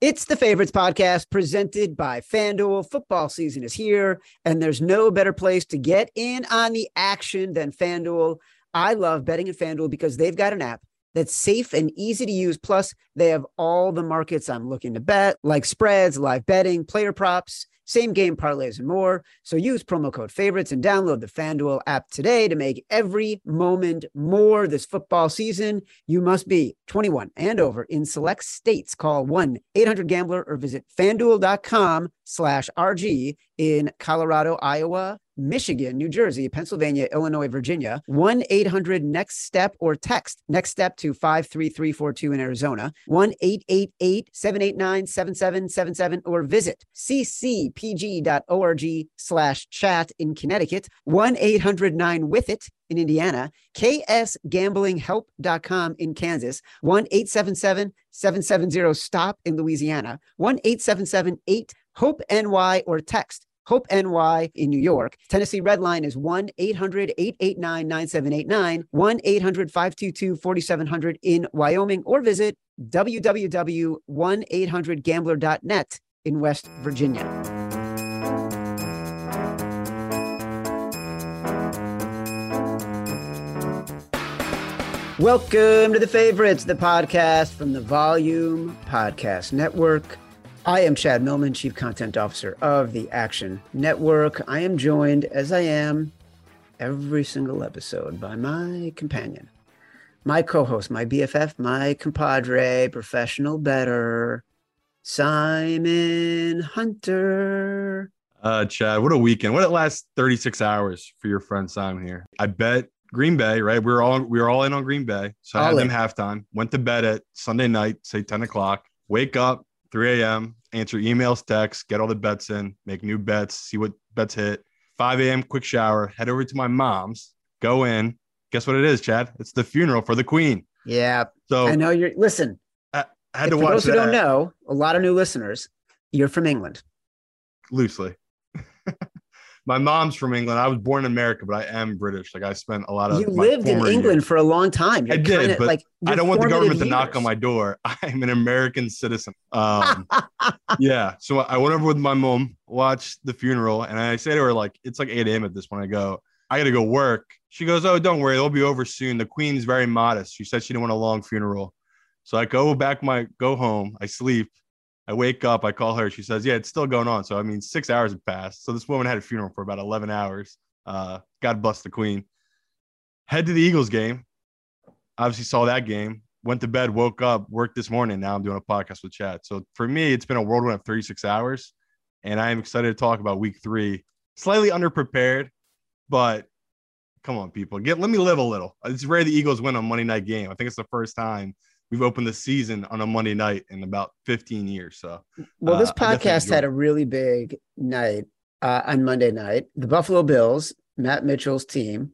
It's the Favorites podcast presented by FanDuel. Football season is here, and there's no better place to get in on the action than FanDuel. I love betting at FanDuel because they've got an app that's safe and easy to use. Plus, they have all the markets I'm looking to bet, like spreads, live betting, player props same game parlays and more. So use promo code favorites and download the FanDuel app today to make every moment more this football season. You must be 21 and over in select states. Call 1 800 Gambler or visit fanduel.com slash RG in Colorado, Iowa, Michigan, New Jersey, Pennsylvania, Illinois, Virginia, 1 800 Next Step or text Next Step to 53342 in Arizona, 1 888 789 7777, or visit ccpg.org slash chat in Connecticut, 1 800 9 with it in Indiana, ksgamblinghelp.com in Kansas, 1 877 770 STOP in Louisiana, 1 877 8 Hope NY or text Hope NY in New York. Tennessee Red Line is 1 800 889 9789, 1 800 522 4700 in Wyoming, or visit www.1800gambler.net in West Virginia. Welcome to the favorites, the podcast from the Volume Podcast Network. I am Chad Millman, Chief Content Officer of the Action Network. I am joined, as I am every single episode, by my companion, my co host, my BFF, my compadre, professional bettor, Simon Hunter. Uh, Chad, what a weekend. What it last 36 hours for your friend Simon here. I bet Green Bay, right? We were all we were all in on Green Bay. So I had All them in. halftime. Went to bed at Sunday night, say 10 o'clock. Wake up 3 a.m. Answer emails, texts, get all the bets in, make new bets, see what bets hit. 5 a.m. Quick shower. Head over to my mom's. Go in. Guess what it is, Chad? It's the funeral for the Queen. Yeah, So I know you're. Listen, I had to for watch those who that don't know, a lot of new listeners, you're from England. loosely. My mom's from England. I was born in America, but I am British. Like I spent a lot of You lived in England years- for a long time. You're I did, kinda, but like, I don't want the government to knock on my door. I'm an American citizen. Um, yeah. So I went over with my mom, watched the funeral, and I say to her, like, it's like 8 a.m. at this point. I go, I got to go work. She goes, Oh, don't worry. It'll be over soon. The queen's very modest. She said she didn't want a long funeral. So I go back, my go home. I sleep. I wake up. I call her. She says, Yeah, it's still going on. So, I mean, six hours have passed. So this woman had a funeral for about 11 hours. Uh, God bless the queen. Head to the Eagles game. Obviously, saw that game went to bed, woke up, worked this morning. Now I'm doing a podcast with Chad. So for me, it's been a whirlwind of 36 hours, and I'm excited to talk about week three. Slightly underprepared, but come on, people, get let me live a little. It's rare the Eagles win on Monday night game. I think it's the first time we've opened the season on a Monday night in about 15 years. So Well, this Uh, podcast had a really big night uh, on Monday night. The Buffalo Bills, Matt Mitchell's team,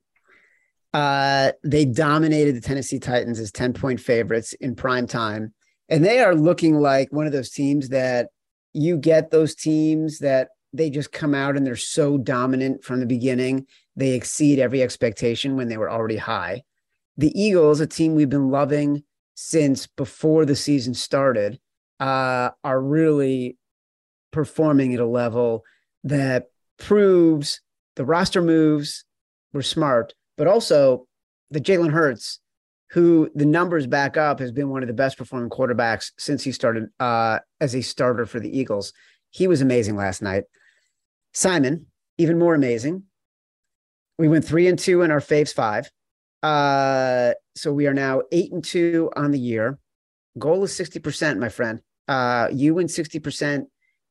uh, they dominated the Tennessee Titans as 10 point favorites in prime time. And they are looking like one of those teams that you get those teams that they just come out and they're so dominant from the beginning. They exceed every expectation when they were already high. The Eagles, a team we've been loving since before the season started, uh, are really performing at a level that proves the roster moves were smart, but also the Jalen Hurts, who the numbers back up, has been one of the best performing quarterbacks since he started uh, as a starter for the Eagles. He was amazing last night. Simon, even more amazing. We went three and two in our faves five. Uh, so we are now eight and two on the year. Goal is 60%, my friend. Uh, you win 60%,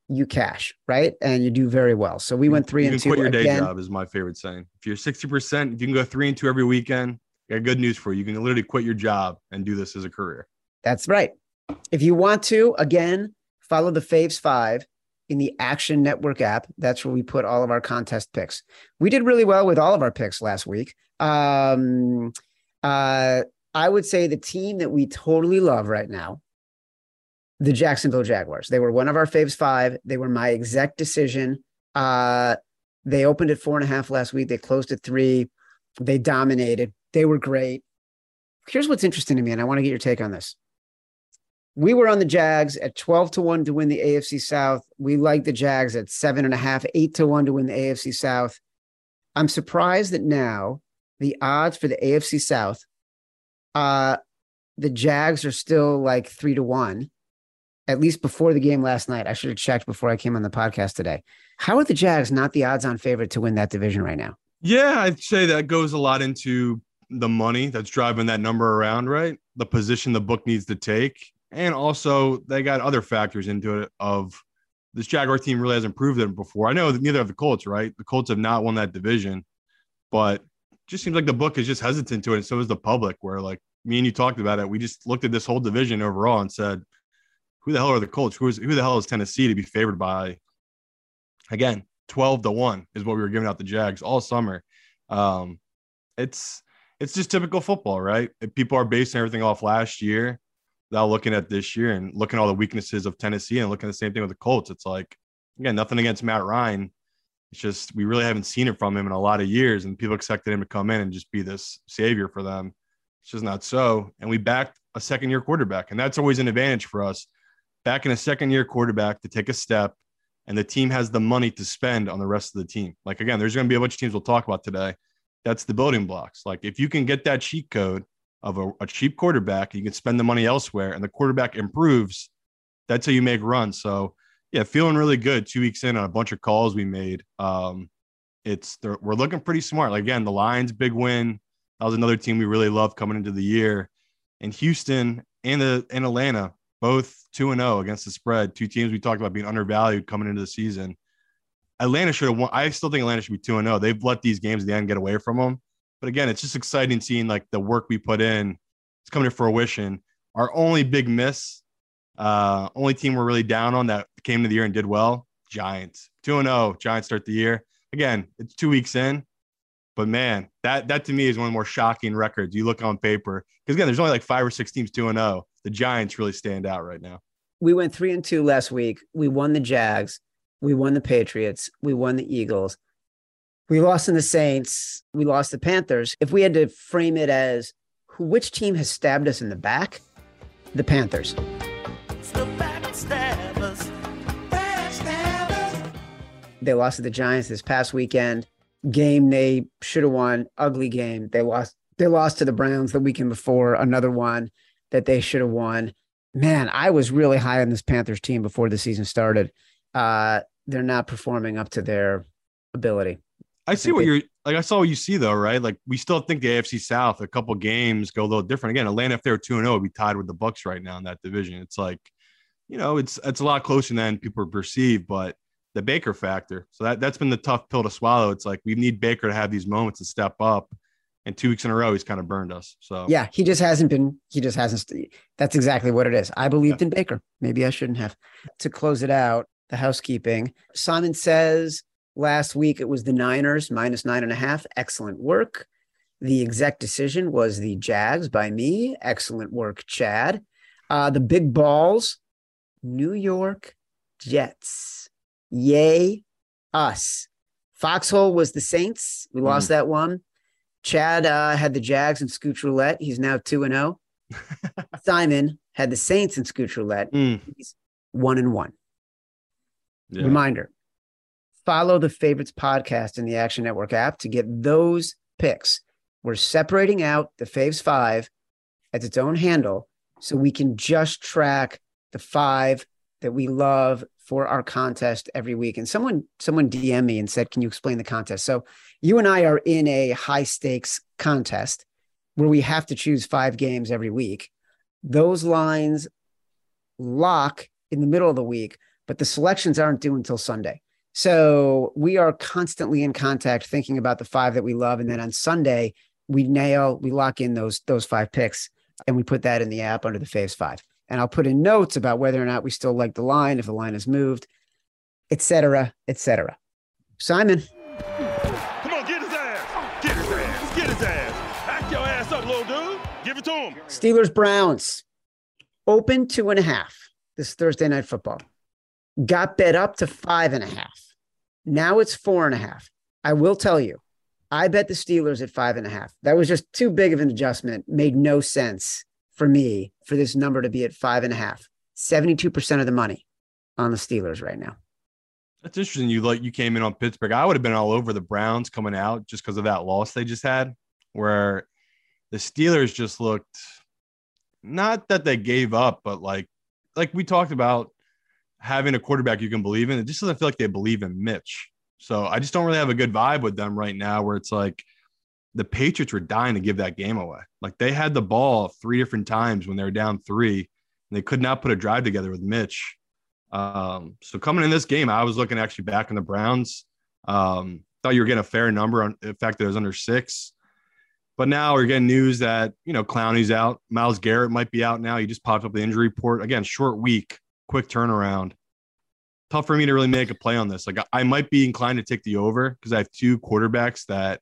you cash, right? And you do very well. So we went three you and can two quit your day job is my favorite saying. If you're 60%, if you can go three and two every weekend, I got good news for you. You can literally quit your job and do this as a career. That's right. If you want to, again, follow the Faves Five in the Action Network app. That's where we put all of our contest picks. We did really well with all of our picks last week. Um, uh, I would say the team that we totally love right now, the Jacksonville Jaguars. They were one of our Faves Five. They were my exact decision. Uh, they opened at four and a half last week. They closed at three. They dominated. They were great. Here's what's interesting to me, and I want to get your take on this. We were on the Jags at 12 to 1 to win the AFC South. We like the Jags at seven and a half, eight to 1 to win the AFC South. I'm surprised that now the odds for the AFC South, uh, the Jags are still like three to one, at least before the game last night. I should have checked before I came on the podcast today. How are the Jags not the odds on favorite to win that division right now? Yeah, I'd say that goes a lot into the money that's driving that number around, right? The position the book needs to take. And also, they got other factors into it of this Jaguar team really hasn't proved it before. I know that neither of the Colts, right? The Colts have not won that division, but just seems like the book is just hesitant to it. And so is the public, where like me and you talked about it. We just looked at this whole division overall and said, who the hell are the Colts? Who is who the hell is Tennessee to be favored by? Again, 12 to 1 is what we were giving out the Jags all summer. Um, it's it's just typical football, right? If people are basing everything off last year without looking at this year and looking at all the weaknesses of Tennessee and looking at the same thing with the Colts. It's like, again, nothing against Matt Ryan. It's just we really haven't seen it from him in a lot of years, and people expected him to come in and just be this savior for them. It's just not so. And we backed a second year quarterback, and that's always an advantage for us. Backing a second year quarterback to take a step, and the team has the money to spend on the rest of the team. Like again, there's going to be a bunch of teams we'll talk about today. That's the building blocks. Like if you can get that cheat code of a, a cheap quarterback, you can spend the money elsewhere, and the quarterback improves. That's how you make runs. So yeah, feeling really good. Two weeks in on a bunch of calls we made. Um, it's we're looking pretty smart. Like again, the Lions big win. That was another team we really loved coming into the year. And Houston and the and Atlanta both two and zero oh against the spread. Two teams we talked about being undervalued coming into the season. Atlanta should have won. I still think Atlanta should be two and zero. Oh. They've let these games at the end get away from them. But again, it's just exciting seeing like the work we put in. It's coming to fruition. Our only big miss, uh, only team we're really down on that came to the year and did well, Giants. 2 0, Giants start the year. Again, it's two weeks in, but man, that that to me is one of the more shocking records. You look on paper because again, there's only like five or six teams two and zero. The Giants really stand out right now. We went three and two last week. We won the Jags. We won the Patriots. We won the Eagles. We lost in the Saints. We lost the Panthers. If we had to frame it as which team has stabbed us in the back, the Panthers. They lost to the Giants this past weekend. Game they should have won. Ugly game. They lost. They lost to the Browns the weekend before. Another one that they should have won. Man, I was really high on this Panthers team before the season started. Uh, they're not performing up to their ability. I see what you're like. I saw what you see though, right? Like we still think the AFC South, a couple games go a little different. Again, Atlanta, if they're two and zero, oh, would be tied with the Bucks right now in that division. It's like, you know, it's it's a lot closer than people perceive, but the Baker factor. So that that's been the tough pill to swallow. It's like we need Baker to have these moments to step up. And two weeks in a row, he's kind of burned us. So yeah, he just hasn't been. He just hasn't. That's exactly what it is. I believed yeah. in Baker. Maybe I shouldn't have. To close it out, the housekeeping. Simon says Last week it was the Niners minus nine and a half. Excellent work. The exact decision was the Jags by me. Excellent work, Chad. Uh, the big balls, New York Jets. Yay, us. Foxhole was the Saints. We mm. lost that one. Chad uh, had the Jags and Scooch Roulette. He's now 2 and 0. Simon had the Saints and Scooch Roulette. Mm. He's 1 and 1. Yeah. Reminder follow the favorites podcast in the Action Network app to get those picks. We're separating out the faves five as its own handle so we can just track the five that we love for our contest every week. And someone someone DM me and said, "Can you explain the contest?" So you and I are in a high stakes contest where we have to choose five games every week. Those lines lock in the middle of the week, but the selections aren't due until Sunday. So we are constantly in contact thinking about the five that we love. And then on Sunday, we nail, we lock in those those five picks and we put that in the app under the faves five. And I'll put in notes about whether or not we still like the line, if the line has moved, etc., etc. Simon. Come on, get his ass. Get his ass. Get his ass. Back your ass up, little dude. Give it to him. Steelers Browns. Open two and a half this Thursday night football got bet up to five and a half. Now it's four and a half. I will tell you, I bet the Steelers at five and a half. That was just too big of an adjustment. Made no sense for me for this number to be at five and a half. 72% of the money on the Steelers right now. That's interesting. You like you came in on Pittsburgh. I would have been all over the Browns coming out just because of that loss they just had, where the Steelers just looked not that they gave up, but like like we talked about having a quarterback you can believe in. It just doesn't feel like they believe in Mitch. So I just don't really have a good vibe with them right now where it's like the Patriots were dying to give that game away. Like they had the ball three different times when they were down three, and they could not put a drive together with Mitch. Um, so coming in this game, I was looking actually back in the Browns. Um, thought you were getting a fair number on the fact that it was under six. But now we're getting news that, you know, Clowney's out. Myles Garrett might be out now. He just popped up the injury report. Again, short week, quick turnaround. Tough for me to really make a play on this. Like I might be inclined to take the over because I have two quarterbacks that,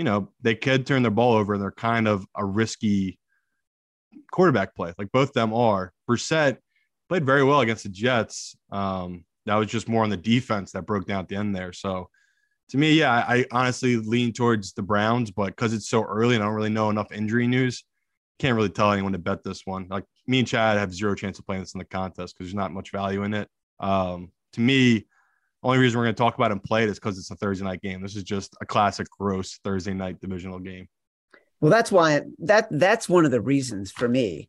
you know, they could turn their ball over and they're kind of a risky quarterback play. Like both them are. Brissett played very well against the Jets. Um, that was just more on the defense that broke down at the end there. So to me, yeah, I, honestly lean towards the Browns, but because it's so early and I don't really know enough injury news, can't really tell anyone to bet this one. Like me and Chad have zero chance of playing this in the contest because there's not much value in it. Um, to me, only reason we're going to talk about and play it is because it's a Thursday night game. This is just a classic gross Thursday night divisional game. Well, that's why that that's one of the reasons for me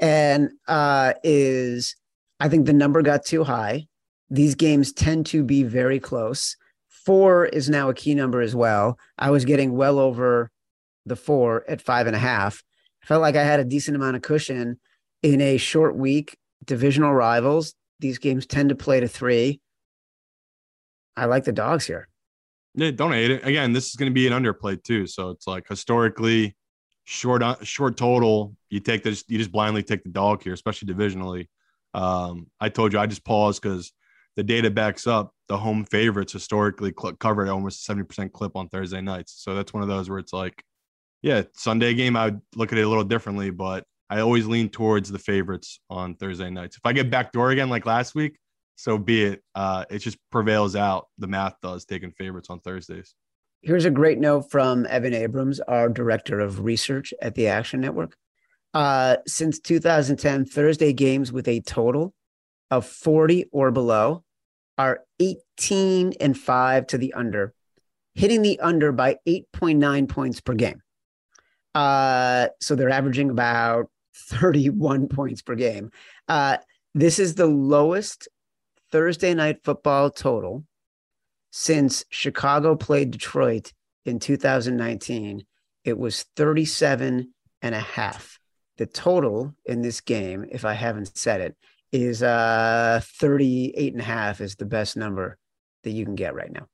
and uh, is I think the number got too high. These games tend to be very close. Four is now a key number as well. I was getting well over the four at five and a half. I felt like I had a decent amount of cushion in a short week. Divisional rivals. These games tend to play to three. I like the dogs here. Yeah, don't hate it. Again, this is going to be an underplay too. So it's like historically, short uh, short total, you take this, you just blindly take the dog here, especially divisionally. Um, I told you I just paused because the data backs up the home favorites historically cl- covered almost 70% clip on Thursday nights. So that's one of those where it's like, yeah, Sunday game, I would look at it a little differently, but I always lean towards the favorites on Thursday nights. If I get backdoor again like last week, so be it. Uh, it just prevails out. The math does taking favorites on Thursdays. Here's a great note from Evan Abrams, our director of research at the Action Network. Uh, since 2010, Thursday games with a total of 40 or below are 18 and 5 to the under, hitting the under by 8.9 points per game. Uh, so they're averaging about 31 points per game. Uh, this is the lowest Thursday night football total since Chicago played Detroit in 2019, it was 37 and a half. The total in this game, if I haven't said it, is uh 38 and a half is the best number that you can get right now.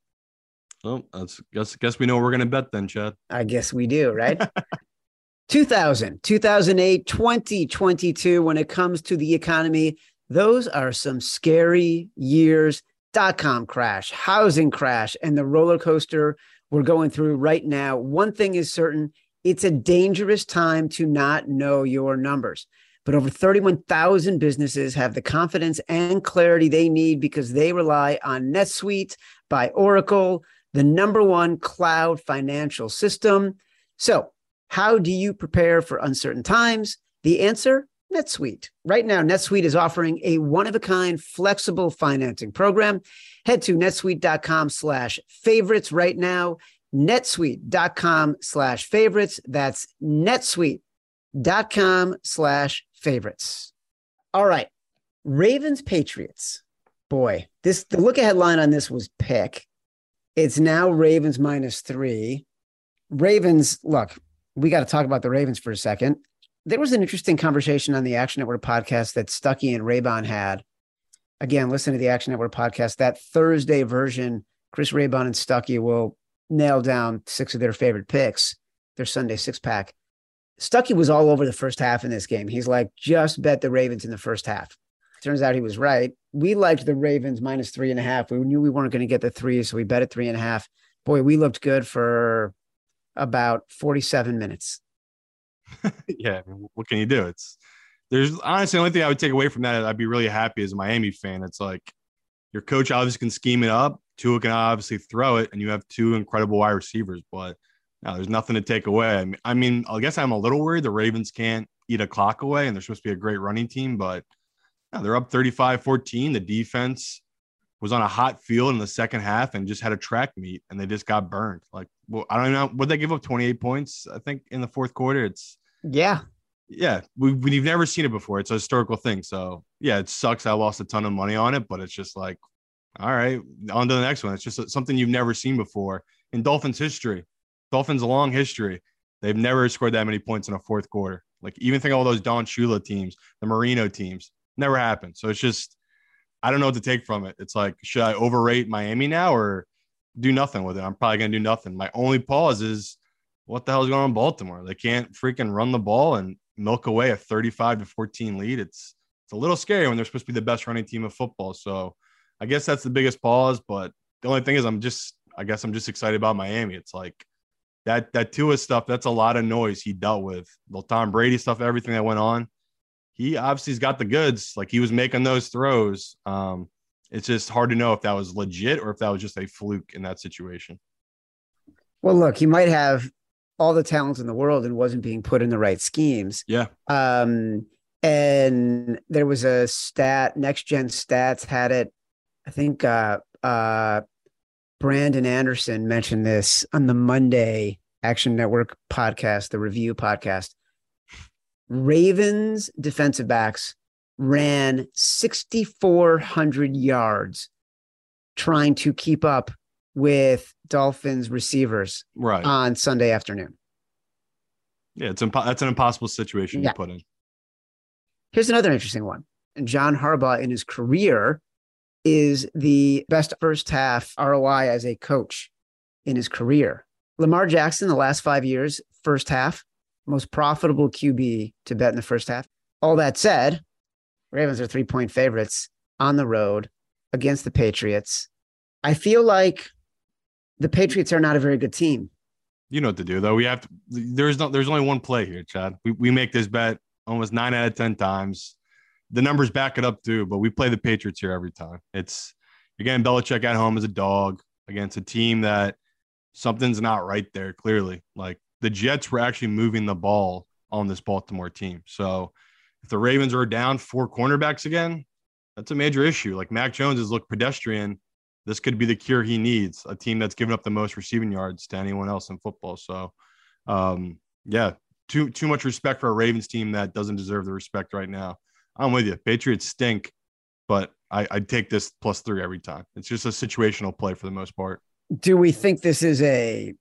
Well, that's guess guess we know we're gonna bet then, Chad. I guess we do, right? 2000, 2008, 2022, when it comes to the economy, those are some scary years dot com crash, housing crash, and the roller coaster we're going through right now. One thing is certain it's a dangerous time to not know your numbers. But over 31,000 businesses have the confidence and clarity they need because they rely on NetSuite by Oracle, the number one cloud financial system. So, how do you prepare for uncertain times? The answer NetSuite. Right now, NetSuite is offering a one-of-a-kind flexible financing program. Head to netsuite.com slash favorites right now. netsuite.com slash favorites. That's netsuite.com slash favorites. All right. Ravens Patriots. Boy, this the look ahead line on this was pick. It's now Ravens minus three. Ravens, look, we got to talk about the Ravens for a second there was an interesting conversation on the Action Network podcast that Stuckey and Raybon had. Again, listen to the Action Network podcast. That Thursday version, Chris Raybon and Stuckey will nail down six of their favorite picks, their Sunday six pack. Stuckey was all over the first half in this game. He's like, just bet the Ravens in the first half. Turns out he was right. We liked the Ravens minus three and a half. We knew we weren't going to get the three, so we bet at three and a half. Boy, we looked good for about 47 minutes. yeah, what can you do? It's there's honestly the only thing I would take away from that. I'd be really happy as a Miami fan. It's like your coach obviously can scheme it up. Tua can obviously throw it, and you have two incredible wide receivers. But no, there's nothing to take away. I mean, I mean, I guess I'm a little worried the Ravens can't eat a clock away, and they're supposed to be a great running team, but yeah, they're up 35 14. The defense was on a hot field in the second half and just had a track meet, and they just got burned. Like, well, I don't know. Would they give up 28 points? I think in the fourth quarter, it's yeah, yeah. We, we've never seen it before. It's a historical thing. So, yeah, it sucks. I lost a ton of money on it, but it's just like, all right, on to the next one. It's just something you've never seen before in Dolphins history. Dolphins' long history. They've never scored that many points in a fourth quarter. Like even think all those Don Shula teams, the Marino teams, never happened. So it's just I don't know what to take from it. It's like should I overrate Miami now or do nothing with it? I'm probably gonna do nothing. My only pause is what the hell is going on in Baltimore? They can't freaking run the ball and milk away a 35 to 14 lead. It's it's a little scary when they're supposed to be the best running team of football. So I guess that's the biggest pause. But the only thing is I'm just I guess I'm just excited about Miami. It's like that that Tua stuff, that's a lot of noise he dealt with. The Tom Brady stuff, everything that went on. He obviously's got the goods. Like he was making those throws. Um, it's just hard to know if that was legit or if that was just a fluke in that situation. Well, look, he might have all the talents in the world and wasn't being put in the right schemes. Yeah. Um, and there was a stat, next gen stats had it. I think uh uh Brandon Anderson mentioned this on the Monday Action Network podcast, the review podcast. Ravens defensive backs ran 6,400 yards trying to keep up with Dolphins receivers right. on Sunday afternoon. Yeah, it's impo- that's an impossible situation yeah. to put in. Here's another interesting one. And John Harbaugh in his career is the best first half ROI as a coach in his career. Lamar Jackson, the last five years, first half, most profitable QB to bet in the first half. All that said, Ravens are three point favorites on the road against the Patriots. I feel like the Patriots are not a very good team. You know what to do, though. We have to, there's no, there's only one play here, Chad. We, we make this bet almost nine out of 10 times the numbers back it up too. But we play the Patriots here every time. It's again Belichick at home as a dog against a team that something's not right there. Clearly, like the Jets were actually moving the ball on this Baltimore team. So if the Ravens are down four cornerbacks again, that's a major issue. Like Mac Jones has looked pedestrian. This could be the cure he needs. A team that's given up the most receiving yards to anyone else in football. So, um, yeah, too too much respect for a Ravens team that doesn't deserve the respect right now. I'm with you. Patriots stink, but I, I'd take this plus three every time. It's just a situational play for the most part. Do we think this is a?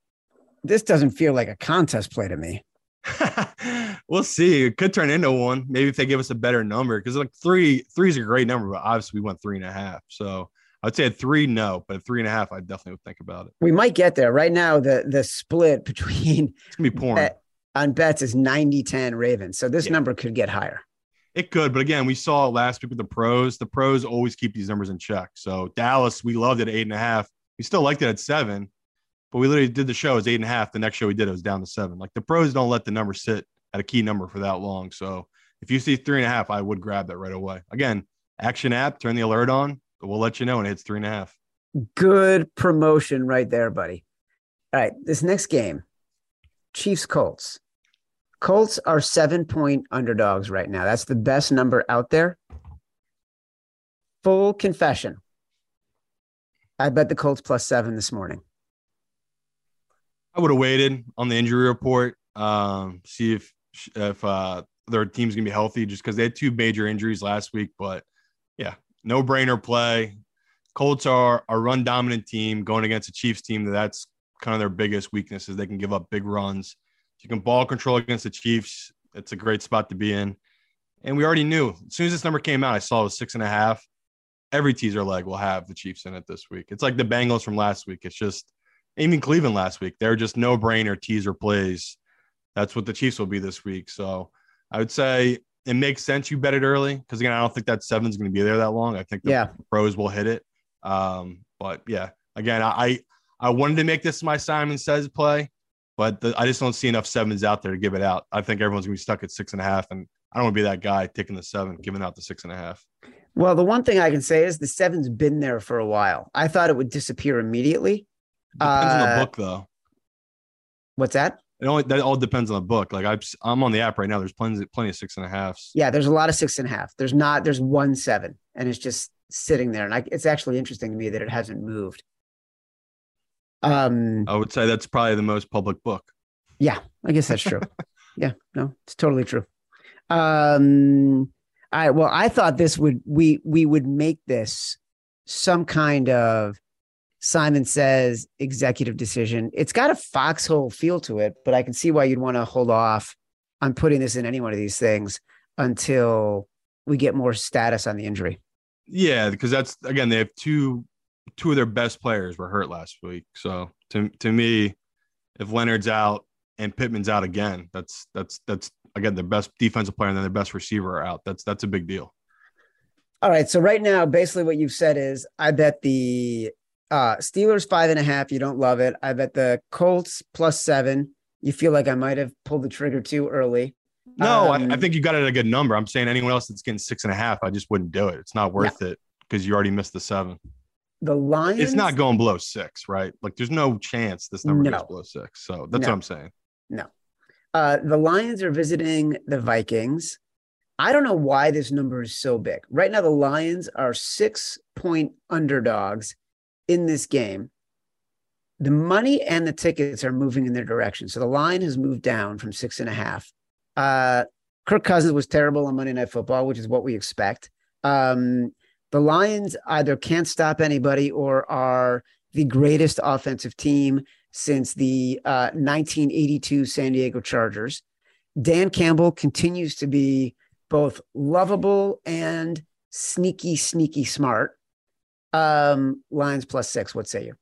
This doesn't feel like a contest play to me. we'll see. It could turn into one. Maybe if they give us a better number, because like three, three is a great number, but obviously we went three and a half. So I'd say at three, no, but at three and a half, I definitely would think about it. We might get there. Right now, the the split between it's gonna be pouring on bets is 90-10 Ravens. So this yeah. number could get higher. It could, but again, we saw last week with the pros. The pros always keep these numbers in check. So Dallas, we loved it at eight and a half. We still liked it at seven, but we literally did the show as eight and a half. The next show we did it was down to seven. Like the pros don't let the number sit at a key number for that long. So if you see three and a half, I would grab that right away. Again, action app, turn the alert on. We'll let you know when it hits three and a half. Good promotion right there, buddy. All right, this next game, Chiefs Colts. Colts are seven point underdogs right now. That's the best number out there. Full confession. I bet the Colts plus seven this morning. I would have waited on the injury report, um, see if if uh, their team's gonna be healthy, just because they had two major injuries last week. But yeah, no brainer play. Colts are a run dominant team going against a Chiefs team that's kind of their biggest weakness is they can give up big runs you can ball control against the Chiefs. It's a great spot to be in. And we already knew as soon as this number came out, I saw it was six and a half. Every teaser leg will have the Chiefs in it this week. It's like the Bengals from last week. It's just even Cleveland last week. They're just no brainer teaser plays. That's what the Chiefs will be this week. So I would say it makes sense you bet it early because again, I don't think that seven's going to be there that long. I think the yeah. pros will hit it. Um, but yeah, again, I I wanted to make this my Simon says play but the, I just don't see enough sevens out there to give it out. I think everyone's gonna be stuck at six and a half, and I don't want to be that guy taking the seven, giving out the six and a half. Well, the one thing I can say is the seven's been there for a while. I thought it would disappear immediately. Depends uh, on the uh, book, though. What's that? It only that all depends on the book. Like I'm I'm on the app right now. There's plenty plenty of six and a halfs. Yeah, there's a lot of six and a half. There's not. There's one seven, and it's just sitting there. And I, it's actually interesting to me that it hasn't moved. Um, I would say that's probably the most public book. Yeah, I guess that's true. yeah, no, it's totally true. Um, all right. Well, I thought this would we we would make this some kind of Simon says executive decision. It's got a foxhole feel to it, but I can see why you'd want to hold off on putting this in any one of these things until we get more status on the injury. Yeah, because that's again they have two two of their best players were hurt last week. So to to me, if Leonard's out and Pittman's out again, that's that's that's again their best defensive player and then their best receiver are out. That's that's a big deal. All right. So right now, basically what you've said is I bet the uh, Steelers five and a half. You don't love it. I bet the Colts plus seven. You feel like I might have pulled the trigger too early. No, um, I, I, think you got it at a good number. I'm saying anyone else that's getting six and a half, I just wouldn't do it. It's not worth it because you already missed the seven. The Lions. It's not going below six, right? Like there's no chance this number no. goes below six. So that's no. what I'm saying. No. Uh, the Lions are visiting the Vikings. I don't know why this number is so big. Right now, the Lions are six point underdogs in this game, the money and the tickets are moving in their direction. So the line has moved down from six and a half. Uh, Kirk Cousins was terrible on Monday Night Football, which is what we expect. Um, the Lions either can't stop anybody or are the greatest offensive team since the uh, 1982 San Diego Chargers. Dan Campbell continues to be both lovable and sneaky, sneaky smart. Um, Lions plus six. What say you?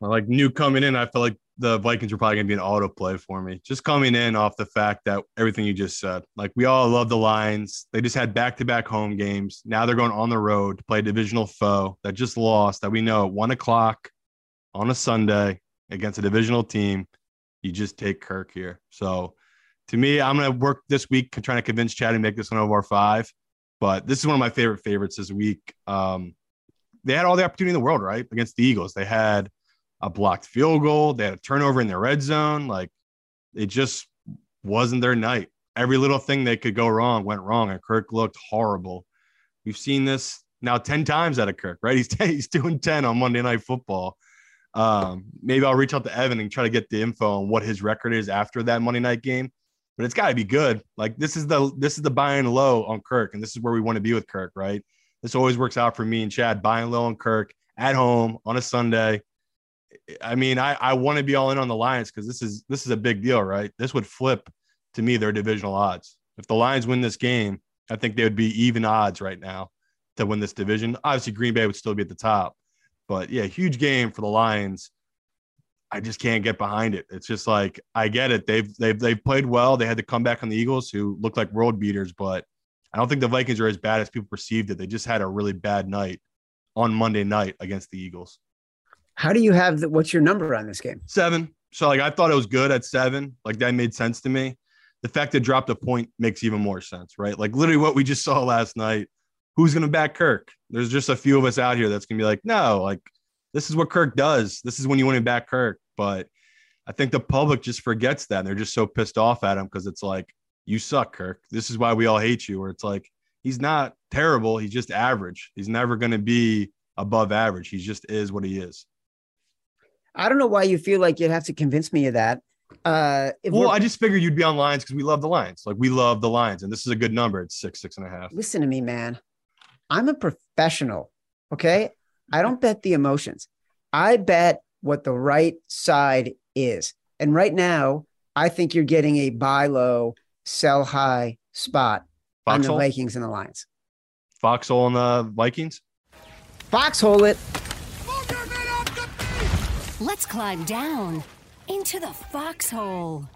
Well, like new coming in, I feel like the Vikings are probably going to be an auto play for me. Just coming in off the fact that everything you just said, like we all love the Lions. They just had back to back home games. Now they're going on the road to play a divisional foe that just lost. That we know at one o'clock on a Sunday against a divisional team. You just take Kirk here. So to me, I'm going to work this week trying to convince Chad to make this one of our five. But this is one of my favorite favorites this week. Um, they had all the opportunity in the world, right? Against the Eagles. They had a blocked field goal, they had a turnover in the red zone. Like it just wasn't their night. Every little thing they could go wrong went wrong, and Kirk looked horrible. We've seen this now 10 times out of Kirk, right? He's, he's doing 10 on Monday Night Football. Um, maybe I'll reach out to Evan and try to get the info on what his record is after that Monday night game but it's got to be good. Like this is the this is the buying low on Kirk, and this is where we want to be with Kirk, right? This always works out for me and Chad buying low on Kirk at home on a Sunday. I mean, I I want to be all in on the Lions because this is this is a big deal, right? This would flip to me their divisional odds. If the Lions win this game, I think they would be even odds right now to win this division. Obviously, Green Bay would still be at the top, but yeah, huge game for the Lions. I just can't get behind it. It's just like I get it. They've they've they've played well. They had to come back on the Eagles, who looked like world beaters, but I don't think the Vikings are as bad as people perceived it. They just had a really bad night on Monday night against the Eagles. How do you have the, what's your number on this game? Seven. So like I thought it was good at seven. Like that made sense to me. The fact that dropped a point makes even more sense, right? Like literally what we just saw last night. Who's gonna back Kirk? There's just a few of us out here that's gonna be like, no, like this is what Kirk does. This is when you want to back Kirk. But I think the public just forgets that. And they're just so pissed off at him because it's like, you suck, Kirk. This is why we all hate you. Where it's like, he's not terrible. He's just average. He's never going to be above average. He just is what he is. I don't know why you feel like you'd have to convince me of that. Uh, well, I just figured you'd be on Lions because we love the Lions. Like we love the Lions, and this is a good number. It's six, six and a half. Listen to me, man. I'm a professional. Okay, I don't bet the emotions. I bet what the right side is. And right now, I think you're getting a buy low, sell high spot Foxhole? on the Vikings and the Lions. Foxhole and the Vikings? Foxhole it. Let's climb down into the foxhole.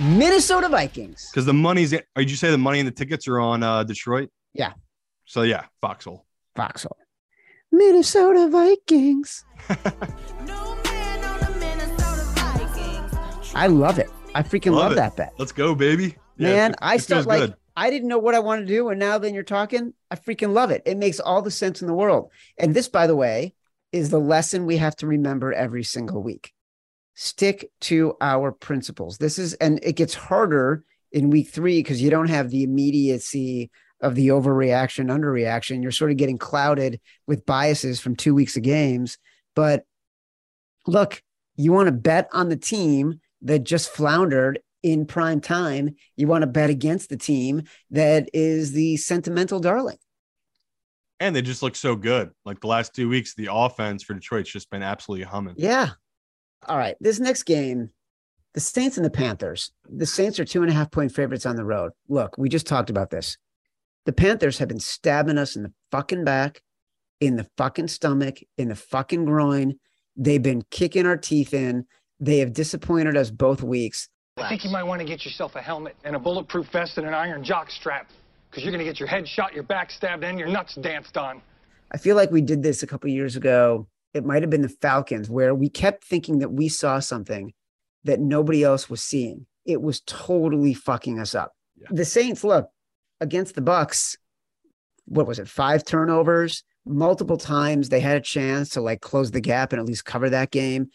Minnesota Vikings. Because the money's, did you say the money and the tickets are on uh, Detroit? Yeah. So yeah, Foxhole. Foxhole. Minnesota Vikings. I love it. I freaking love, love that bet. Let's go, baby. Man, yeah, I start like good. I didn't know what I wanted to do, and now then you're talking. I freaking love it. It makes all the sense in the world. And this, by the way, is the lesson we have to remember every single week. stick to our principles. This is, and it gets harder in week three because you don't have the immediacy of the overreaction, underreaction. You're sort of getting clouded with biases from two weeks of games. But look, you want to bet on the team that just floundered in prime time. You want to bet against the team that is the sentimental darling. And they just look so good. Like the last two weeks, the offense for Detroit's just been absolutely humming. Yeah. All right. This next game, the Saints and the Panthers. The Saints are two and a half point favorites on the road. Look, we just talked about this. The Panthers have been stabbing us in the fucking back, in the fucking stomach, in the fucking groin. They've been kicking our teeth in. They have disappointed us both weeks. I think you might want to get yourself a helmet and a bulletproof vest and an iron jock strap because you're going to get your head shot, your back stabbed, and your nuts danced on. I feel like we did this a couple years ago. It might have been the Falcons where we kept thinking that we saw something that nobody else was seeing. It was totally fucking us up. Yeah. The Saints, look, against the Bucks, what was it? Five turnovers, multiple times they had a chance to like close the gap and at least cover that game.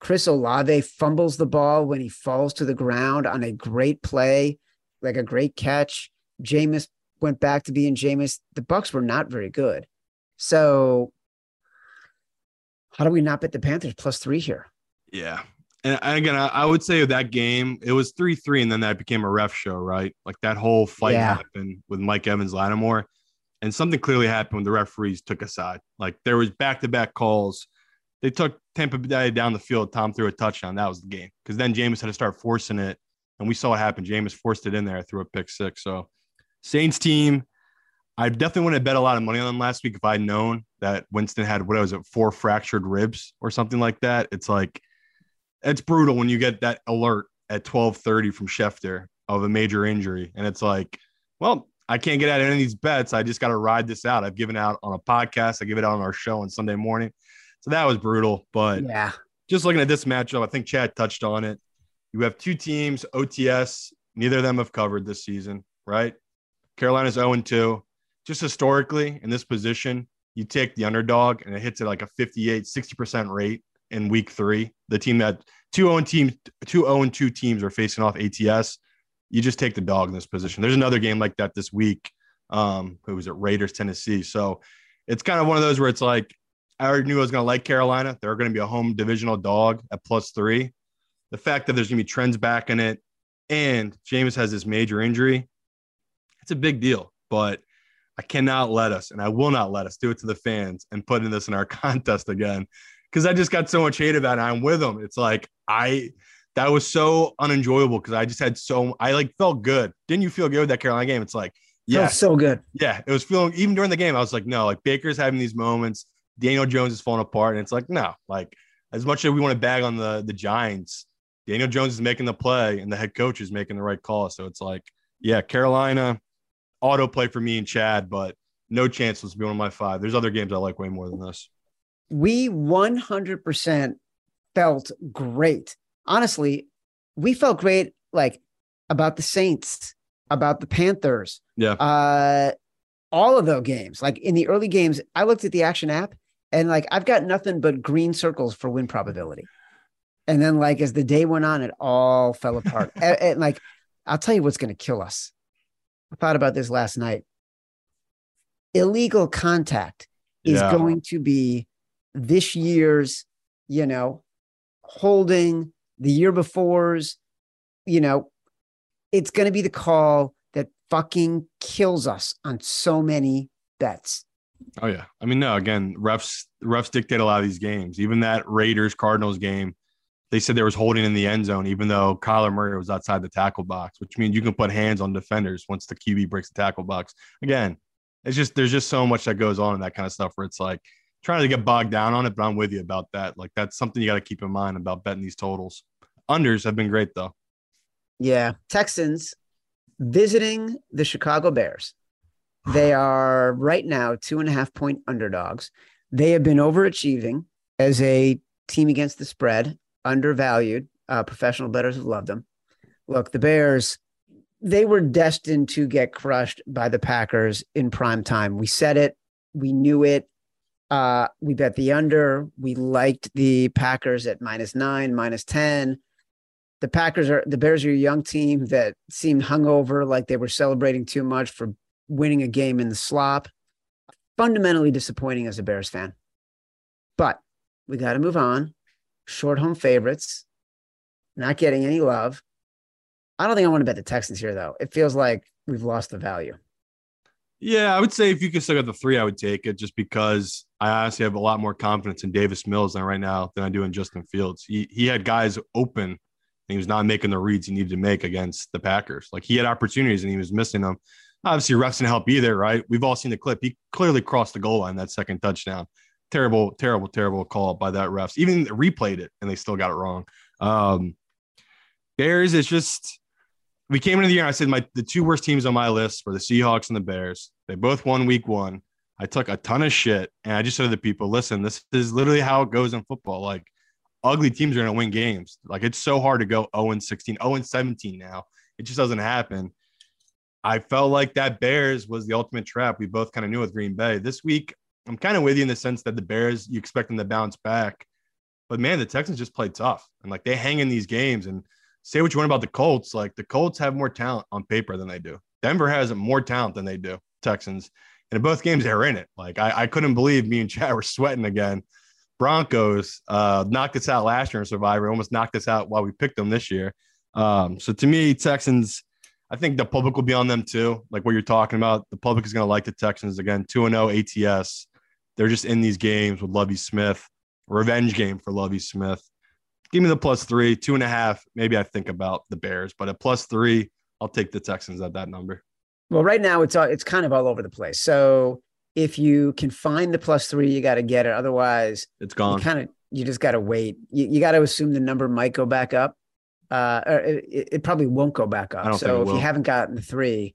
Chris Olave fumbles the ball when he falls to the ground on a great play, like a great catch. Jameis went back to being Jameis. The Bucks were not very good. So how do we not bet the Panthers plus three here? Yeah. And again, I, I would say that game, it was 3 3, and then that became a ref show, right? Like that whole fight Yeah. happened with Mike Evans Lattimore. And something clearly happened when the referees took a side. Like there was back to back calls. They took Tampa Bay down the field. Tom threw a touchdown. That was the game. Because then Jameis had to start forcing it. And we saw what happened. Jameis forced it in there, threw a pick six. So Saints team, I definitely wouldn't have bet a lot of money on them last week if I'd known that Winston had what was it, four fractured ribs or something like that. It's like it's brutal when you get that alert at 12:30 from Schefter of a major injury. And it's like, well, I can't get out of any of these bets. I just got to ride this out. I've given out on a podcast. I give it out on our show on Sunday morning. So that was brutal. But Yeah. just looking at this matchup, I think Chad touched on it. You have two teams, ATS, neither of them have covered this season, right? Carolina's 0 2. Just historically, in this position, you take the underdog and it hits at like a 58, 60% rate in week three. The team that two 0 teams, two 0 2 teams are facing off ATS. You just take the dog in this position. There's another game like that this week. Um, who was it? Raiders, Tennessee. So it's kind of one of those where it's like, I already knew I was going to like Carolina. They're going to be a home divisional dog at plus three. The fact that there's going to be trends back in it and Jameis has this major injury, it's a big deal. But I cannot let us, and I will not let us do it to the fans and put in this in our contest again because I just got so much hate about it. I'm with them. It's like, I, that was so unenjoyable because I just had so, I like felt good. Didn't you feel good with that Carolina game? It's like, Yeah. so good. yeah, it was feeling even during the game. I was like, no, like Baker's having these moments. Daniel Jones is falling apart, and it's like, no, like as much as we want to bag on the the Giants, Daniel Jones is making the play, and the head coach is making the right call. So it's like, yeah, Carolina auto play for me and Chad, but no chance will be one of my five. There's other games I like way more than this. We 100% felt great. Honestly, we felt great like about the Saints, about the Panthers, Yeah, uh all of those games. Like in the early games, I looked at the action app and like I've got nothing but green circles for win probability. And then like as the day went on, it all fell apart. and, and, like I'll tell you what's going to kill us. I thought about this last night. Illegal contact is Yeah. going to be this year's, you know, holding the year before's, you know, it's going to be the call that fucking kills us on so many bets. Oh yeah. I mean, no, again, refs refs dictate a lot of these games. Even that Raiders Cardinals game, they said there was holding in the end zone, even though Kyler Murray was outside the tackle box, which means you can put hands on defenders once the QB breaks the tackle box. Again, it's just there's just so much that goes on in that kind of stuff where it's like trying to get bogged down on it, but I'm with you about that. Like that's something you got to keep in mind about betting these totals. Unders have been great though. Yeah. Texans visiting the Chicago Bears. They are right now two and a half point underdogs. They have been overachieving as a team against the spread, undervalued. Uh, professional bettors have loved them. Look, the Bears, they were destined to get crushed by the Packers in prime time. We said it, we knew it. Uh, we bet the under. We liked the Packers at minus nine, minus 10. The Packers are the Bears are a young team that seemed hungover, like they were celebrating too much for winning a game in the slop. Fundamentally disappointing as a Bears fan. But we got to move on. Short home favorites, not getting any love. I don't think I want to bet the Texans here, though. It feels like we've lost the value. Yeah, I would say if you could still get the three, I would take it just because I honestly have a lot more confidence in Davis Mills than right now than I do in Justin Fields. He he had guys open and he was not making the reads he needed to make against the Packers. Like he had opportunities and he was missing them. Obviously, refs didn't help either, right? We've all seen the clip. He clearly crossed the goal line that second touchdown. Terrible, terrible, terrible call by that refs. Even replayed it and they still got it wrong. Um, Bears is just we came into the year and I said my the two worst teams on my list were the Seahawks and the Bears. They both won week one. I took a ton of shit and I just said to the people, listen, this is literally how it goes in football. Like ugly teams are gonna win games. Like it's so hard to go 0 and 16, 0 and 17 now. It just doesn't happen. I felt like that Bears was the ultimate trap. We both kind of knew with Green Bay. This week, I'm kind of with you in the sense that the Bears, you expect them to bounce back. But man, the Texans just played tough. And like they hang in these games and say what you want about the Colts. Like the Colts have more talent on paper than they do. Denver has more talent than they do. Texans. And in both games, they're in it. Like I, I couldn't believe me and Chad were sweating again. Broncos uh, knocked us out last year in Survivor, almost knocked us out while we picked them this year. Um, so to me, Texans, I think the public will be on them too. Like what you're talking about, the public is going to like the Texans again. Two and zero ATS. They're just in these games with Lovie Smith. Revenge game for Lovie Smith give me the plus three, two and a half. Maybe I think about the Bears, but at plus three, I'll take the Texans at that number. Well, right now it's all, it's kind of all over the place. So if you can find the plus three, you got to get it. Otherwise, it's gone. You kind of you just got to wait. You, you got to assume the number might go back up. Uh, it, it, probably won't go back up. So if you haven't gotten the three,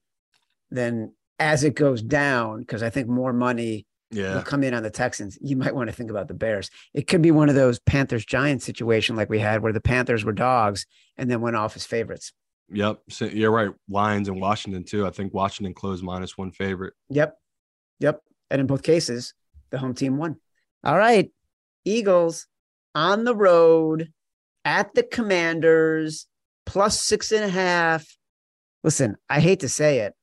then as it goes down, because I think more money yeah. come in on the Texans, you might want to think about the Bears. It could be one of those Panthers Giants situation like we had where the Panthers were dogs and then went off as favorites. Yep. So you're right. Lions and Washington too. I think Washington closed minus one favorite. Yep. Yep. And in both cases, the home team won. All right. Eagles on the road at the Commanders plus six and a half. Listen, I hate to say it,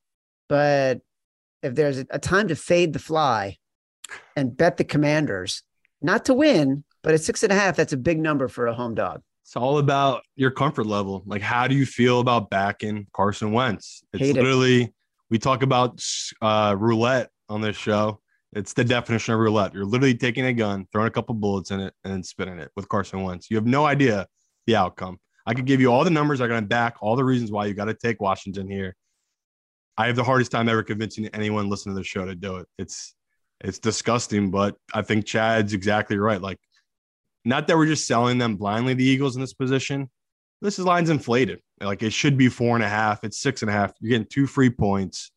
but if there's a time to fade the fly, and bet the Commanders, not to win, but at six and a half, that's a big number for a home dog. It's all about your comfort level. Like, how do you feel about backing Carson Wentz? It's Hate literally, it. we talk about uh, roulette on this show. It's the definition of roulette. You're literally taking a gun, throwing a couple bullets in it, and then spinning it with Carson Wentz. You have no idea the outcome. I could give you all the numbers. I'm going to back all the reasons why you got to take Washington here. I have the hardest time ever convincing anyone listening to the show to do it. It's it's disgusting, but I think Chad's exactly right. Like, not that we're just selling them blindly, the Eagles in this position. This is line's inflated. Like it should be four and a half. It's six and a half. You're getting two free points.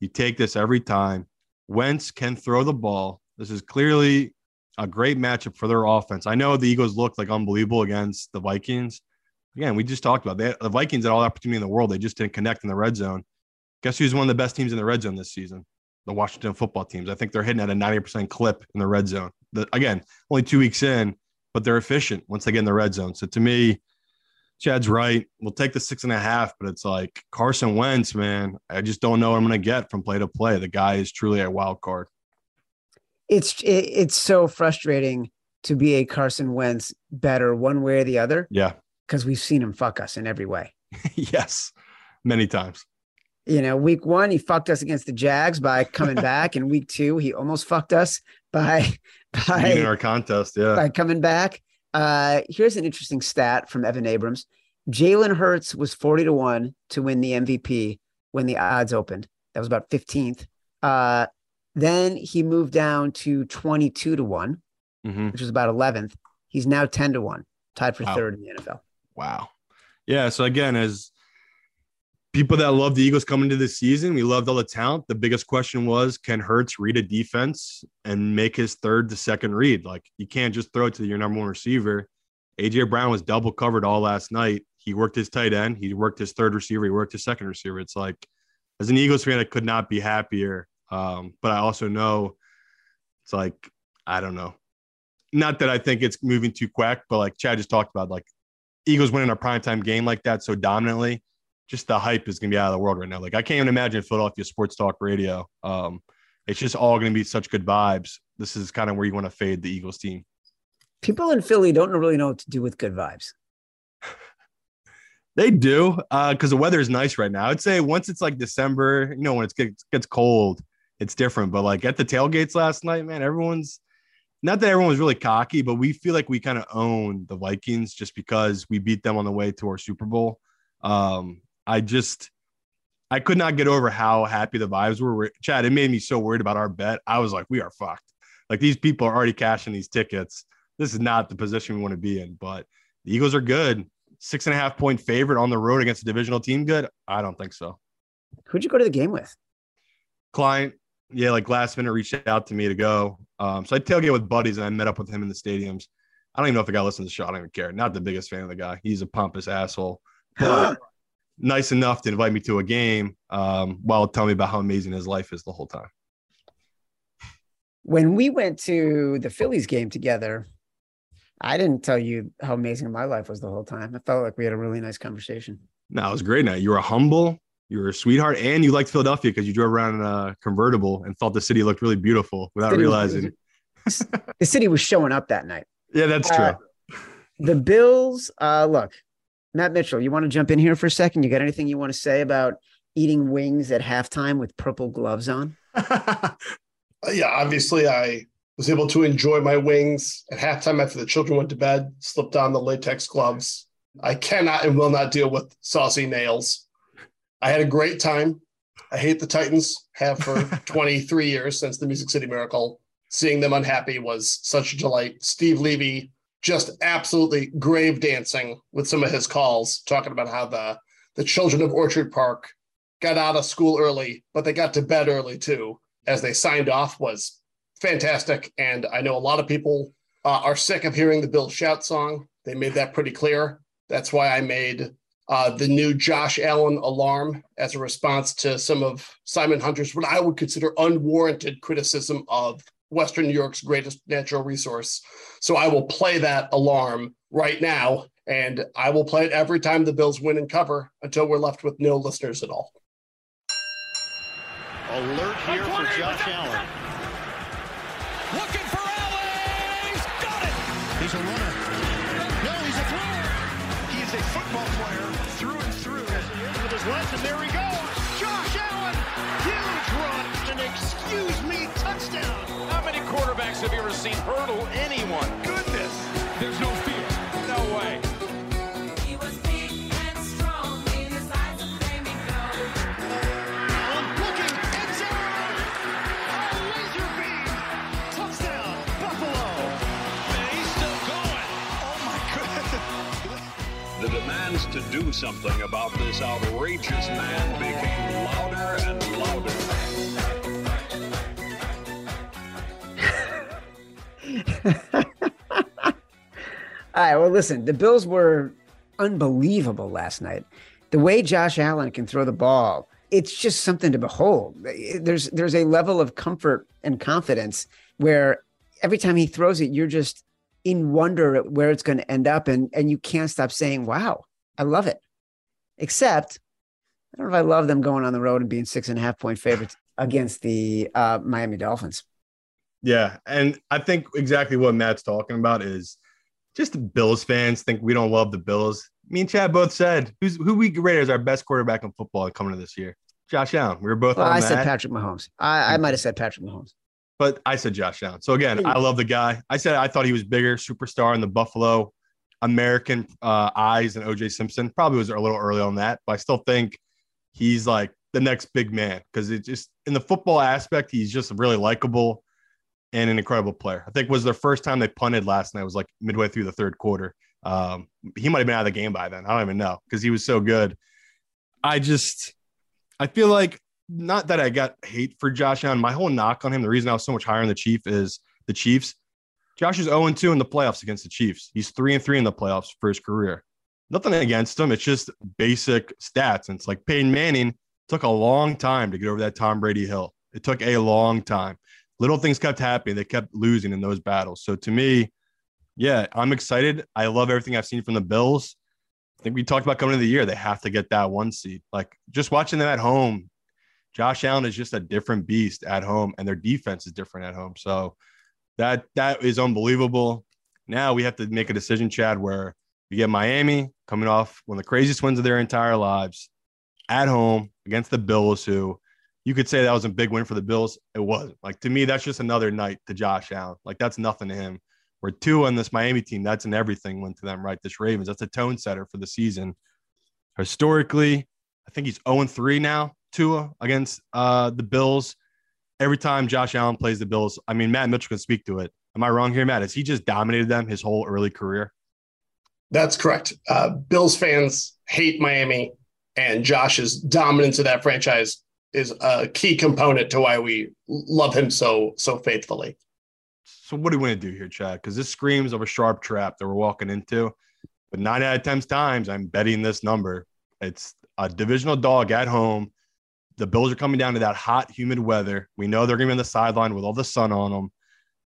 You take this every time. Wentz can throw the ball. This is clearly a great matchup for their offense. I know the Eagles looked like unbelievable against the Vikings. Again, we just talked about that. The Vikings had all the opportunity in the world. They just didn't connect in the red zone. Guess who's one of the best teams in the red zone this season? The Washington football teams. I think they're hitting at a 90% clip in the red zone. The, again, only two weeks in, but they're efficient once they get in the red zone. So to me, Chad's right. We'll take the six and a half, but it's like Carson Wentz, man. I just don't know what I'm going to get from play to play. The guy is truly a wild card. It's it, it's so frustrating to be a Carson Wentz better one way or the other. Yeah, because we've seen him fuck us in every way. yes, many times you know, week one, he fucked us against the Jags by coming back. and week two, he almost fucked us by by our contest, yeah. By coming back. Uh, here's an interesting stat from Evan Abrams. Jalen Hurts was 40 to 1 to win the MVP when the odds opened. That was about 15th. Uh, then he moved down to 22 to one mm-hmm. which was about 11th. He's now 10 to 1, tied for wow. third in the NFL. Wow. Yeah. So again, as people that love the Eagles coming into the season, we loved all the talent. The biggest question was can Hurts read a defense and make his third to second read? Like you can't just throw it to your number one receiver. AJ Brown was double covered all last night. He worked his tight end, he worked his third receiver, he worked his second receiver. It's like as an Eagles fan, I could not be happier. Um, but I also know it's like I don't know. Not that I think it's moving too quick, but like Chad just talked about, like Eagles winning a primetime game like that so dominantly, just the hype is going to be out of the world right now. Like I can't even imagine Philadelphia sports talk radio. Um, it's just all going to be such good vibes. This is kind of where you want to fade the Eagles team. People in Philly don't really know what to do with good vibes. They do, because uh, the weather is nice right now. I'd say once it's like December, you know, when it gets, gets cold, it's different. But like at the tailgates last night, man, everyone's not that everyone was really cocky, but we feel like we kind of own the Vikings just because we beat them on the way to our Super Bowl. Um, I just I could not get over how happy the vibes were. Chad, it made me so worried about our bet. I was like, we are fucked. Like these people are already cashing these tickets. This is not the position we want to be in. But the Eagles are good. Six and a half point favorite on the road against a divisional team. Good? I don't think so. Who'd you go to the game with? Client. Yeah, like last minute reached out to me to go. Um, so I tailgate with buddies and I met up with him in the stadiums. I don't even know if the guy to listen to the show. I don't even care. Not the biggest fan of the guy. He's a pompous asshole. nice enough to invite me to a game um, while telling me about how amazing his life is the whole time. When we went to the Phillies game together, I didn't tell you how amazing my life was the whole time. I felt like we had a really nice conversation. No, it was great night. You were humble, you were a sweetheart, and you liked Philadelphia because you drove around in a convertible and thought the city looked really beautiful without city realizing. Was, the city was showing up that night. Yeah, that's true. Uh, the Bills, uh, look, Matt Mitchell, you want to jump in here for a second? You got anything you want to say about eating wings at halftime with purple gloves on? yeah, obviously I was able to enjoy my wings at halftime after the children went to bed, slipped on the latex gloves. I cannot and will not deal with saucy nails. I had a great time. I hate the Titans, have for 23 years since the Music City Miracle. Seeing them unhappy was such a delight. Steve Levy just absolutely grave dancing with some of his calls, talking about how the the children of Orchard Park got out of school early, but they got to bed early too, as they signed off was fantastic. And I know a lot of people uh, are sick of hearing the Bill Shout song. They made that pretty clear. That's why I made uh, the new Josh Allen alarm as a response to some of Simon Hunter's what I would consider unwarranted criticism of Western New York's greatest natural resource. So I will play that alarm right now, and I will play it every time the Bills win and cover until we're left with no listeners at all. Alert here for Josh Allen. Looking seen hurdle anyone? Goodness, there's no fear. No way. He was big and strong. He decided to play me though. Looking 10-0. A laser beam. Touchdown, Buffalo. But he's still going. Oh my goodness. The demands to do something about this outrageous man became louder and louder. Right. Well, listen, the Bills were unbelievable last night. The way Josh Allen can throw the ball, it's just something to behold. There's there's a level of comfort and confidence where every time he throws it, you're just in wonder at where it's going to end up, and and you can't stop saying, "Wow, I love it." Except, I don't know if I love them going on the road and being six and a half point favorites against the uh, Miami Dolphins. Yeah, and I think exactly what Matt's talking about is just the Bills fans think we don't love the Bills. Me and Chad both said who's who we rated as our best quarterback in football coming to this year. Josh Allen. We were both. Well, I that. said Patrick Mahomes. I, I might have said Patrick Mahomes, but I said Josh Allen. So again, I love the guy. I said I thought he was bigger, superstar in the Buffalo American uh, eyes than OJ Simpson. Probably was a little early on that, but I still think he's like the next big man because it just in the football aspect, he's just really likable and an incredible player. I think was their first time they punted last night. Was like midway through the third quarter. Um, he might have been out of the game by then. I don't even know because he was so good. I just, I feel like not that I got hate for Josh Allen. My whole knock on him, the reason I was so much higher on the Chief is the Chiefs. Josh is 0 2 in the playoffs against the Chiefs. He's 3 and 3 in the playoffs for his career. Nothing against him. It's just basic stats. And it's like Peyton Manning took a long time to get over that Tom Brady hill. It took a long time. Little things kept happening. They kept losing in those battles. So to me, yeah, I'm excited. I love everything I've seen from the Bills. I think we talked about coming into the year. They have to get that one seed. Like just watching them at home, Josh Allen is just a different beast at home, and their defense is different at home. So that that is unbelievable. Now we have to make a decision, Chad, where we get Miami coming off one of the craziest wins of their entire lives at home against the Bills, who you could say that was a big win for the Bills. It wasn't. Like to me, that's just another night to Josh Allen. Like that's nothing to him. Where two on this Miami team, that's an everything went to them, right? This Ravens, that's a tone setter for the season. Historically, I think he's 0 3 now, Tua against uh, the Bills. Every time Josh Allen plays the Bills, I mean, Matt Mitchell can speak to it. Am I wrong here, Matt? Has he just dominated them his whole early career? That's correct. Uh, Bills fans hate Miami, and Josh's dominance of that franchise is a key component to why we love him so so faithfully. So what do we want to do here, Chad? Because this screams of a sharp trap that we're walking into. But nine out of ten times, I'm betting this number. It's a divisional dog at home. The Bills are coming down to that hot, humid weather. We know they're going to be on the sideline with all the sun on them.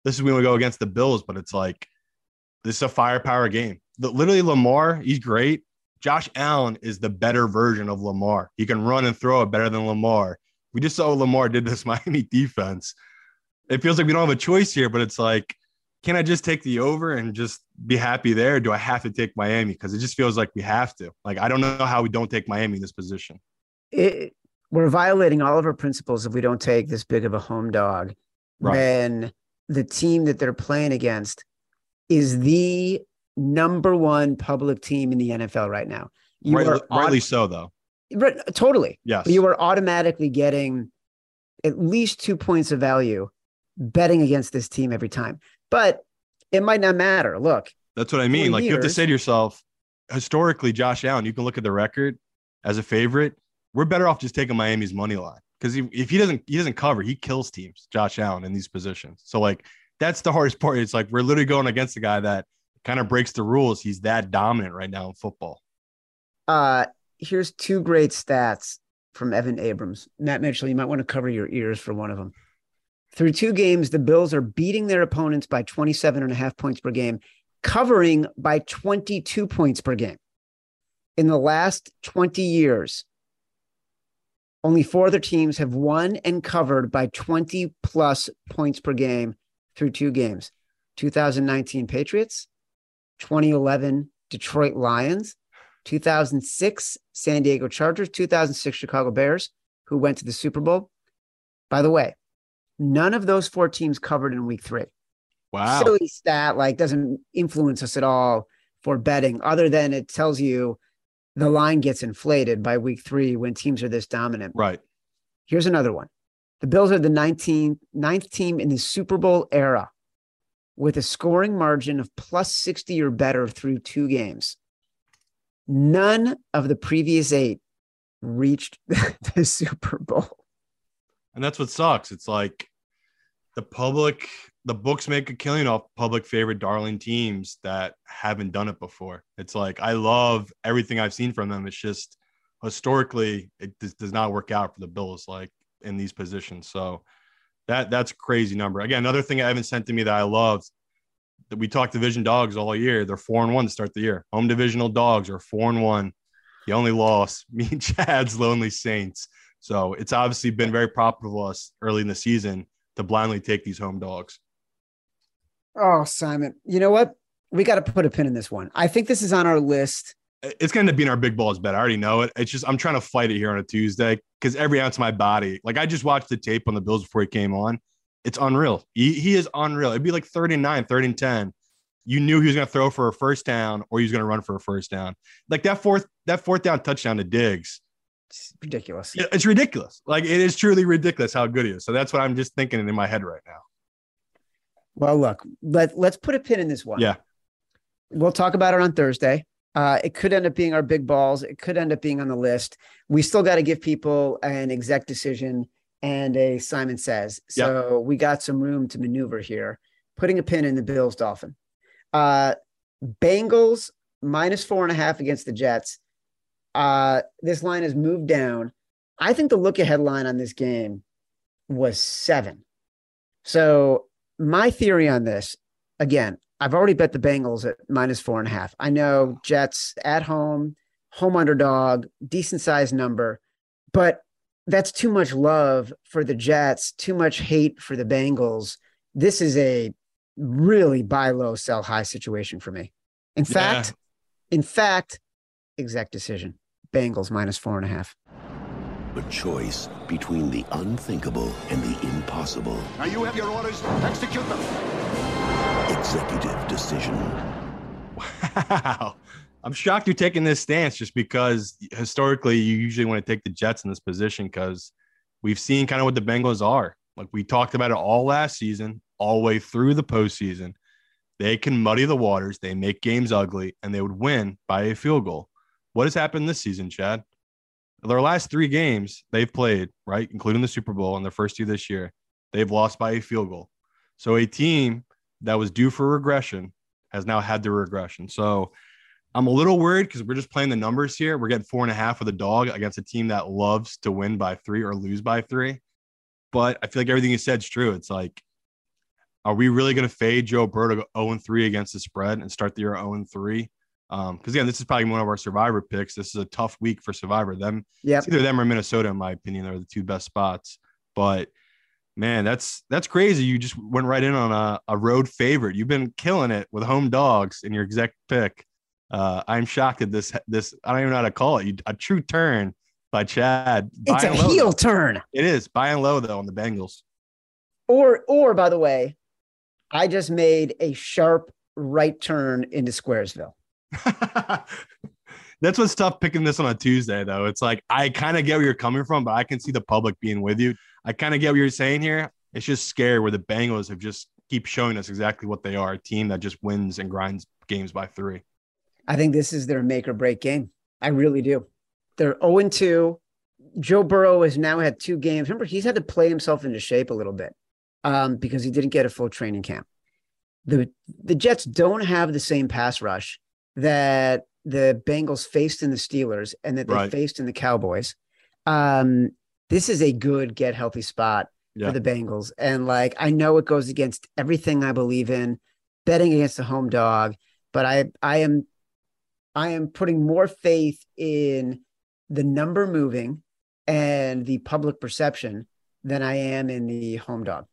This is when we go against the Bills, but it's like this is a firepower game. The, literally, Lamar, he's great. Josh Allen is the better version of Lamar. He can run and throw it better than Lamar. We just saw Lamar did this Miami defense. It feels like we don't have a choice here, but it's like, can I just take the over and just be happy there? do I have to take Miami? Because it just feels like we have to. Like, I don't know how we don't take Miami in this position. It, we're violating all of our principles if we don't take this big of a home dog. Right. When the team that they're playing against is the number one public team in the NFL right now. You right, rightly so, though. Right, totally. Yes. You are automatically getting at least two points of value betting against this team every time. But it might not matter. Look. That's what I mean. Like years, you have to say to yourself, historically, Josh Allen, you can look at the record as a favorite. We're better off just taking Miami's money line because if he doesn't he doesn't cover, he kills teams. Josh Allen in these positions. So like that's the hardest part. It's like we're literally going against a guy that kind of breaks the rules. He's that dominant right now in football. Uh, here's two great stats from Evan Abrams. Matt Mitchell, you might want to cover your ears for one of them. Through two games, the Bills are beating their opponents by 27 and a half points per game, covering by 22 points per game. In the last 20 years, only four other teams have won and covered by 20 plus points per game through two games 2019 Patriots, 2011 Detroit Lions, 2006 San Diego Chargers, 2006 Chicago Bears, who went to the Super Bowl. By the way, none of those four teams covered in week three. Wow. Silly stat, like doesn't influence us at all for betting, other than it tells you the line gets inflated by week three when teams are this dominant. Right. Here's another one. The Bills are the 19th, ninth team in the Super Bowl era with a scoring margin of plus 60 or better through two games. None of the previous eight reached the Super Bowl. And that's what sucks. It's like the public, the books make a killing off public favorite darling teams that haven't done it before. It's like I love everything I've seen from them. It's just historically, it does, not work out for the Bills like in these positions. So that that's a crazy number. Again, another thing Evan sent to me that I loved that we talk division dogs all year. They're four and one to start the year. Home divisional dogs are four and one. The only loss, me and Chad's Lonely Saints. So it's obviously been very profitable us early in the season to blindly take these home dogs. Oh, Simon, you know what? We got to put a pin in this one. I think this is on our list it's going to be in our big balls bet. I already know it. It's just I'm trying to fight it here on a Tuesday because every ounce of my body, like I just watched the tape on the Bills before he came on. It's unreal. He, he is unreal. It'd be like 39, 30 and 10. You knew he was going to throw for a first down or he was going to run for a first down. Like that fourth that fourth down touchdown to Diggs. It's ridiculous. It's ridiculous. Like it is truly ridiculous how good he is. So that's what I'm just thinking in my head right now. Well, look, let let's put a pin in this one. Yeah. We'll talk about it on Thursday. Uh, it could end up being our big balls. It could end up being on the list. We still got to give people an exec decision and a Simon says. So yep. we got some room to maneuver here. Putting a pin in the Bills Dolphin. Uh, Bengals minus four and a half against the Jets. Uh, this line has moved down. I think the look ahead line on this game was seven. So my theory on this, again, I've already bet the Bengals at minus four and a half. I know Jets at home, home underdog, decent sized number, but that's too much love for the Jets, too much hate for the Bengals. This is a really buy low, sell high situation for me. In fact, in fact, exact decision. Bengals minus four and a half. A choice between the unthinkable and the impossible. Now you have your orders. Execute them. Executive decision. Wow. I'm shocked you're taking this stance just because historically you usually want to take the Jets in this position because we've seen kind of what the Bengals are. Like we talked about it all last season, all the way through the postseason. They can muddy the waters, they make games ugly, and they would win by a field goal. What has happened this season, Chad? Their last three games they've played, right, including the Super Bowl and their first two this year, they've lost by a field goal. So a team that was due for regression has now had their regression. So I'm a little worried because we're just playing the numbers here. We're getting four and a half with a dog against a team that loves to win by three or lose by three. But I feel like everything you said is true. It's like, are we really going to fade Joe Burrow to go 0 3 against the spread and start the year 0 3? Because um, again, this is probably one of our survivor picks. This is a tough week for survivor. Them, yeah, either them or Minnesota, in my opinion, are the two best spots. But man, that's that's crazy. You just went right in on a, a road favorite. You've been killing it with home dogs in your exec pick. Uh, I'm shocked at this. This I don't even know how to call it. a true turn by Chad. It's a low, heel though. turn. It is buy and low though on the Bengals. Or or by the way, I just made a sharp right turn into Squaresville. That's what's tough picking this on a Tuesday, though. It's like I kind of get where you're coming from, but I can see the public being with you. I kind of get what you're saying here. It's just scary where the Bengals have just keep showing us exactly what they are a team that just wins and grinds games by three. I think this is their make or break game. I really do. They're 0 2. Joe Burrow has now had two games. Remember, he's had to play himself into shape a little bit um, because he didn't get a full training camp. The the Jets don't have the same pass rush that the Bengals faced in the Steelers and that they Right. faced in the Cowboys. Um, this is a good get healthy spot Yeah. for the Bengals. And like I know it goes against everything I believe in, betting against the home dog, but I I am I am putting more faith in the number moving and the public perception than I am in the home dog.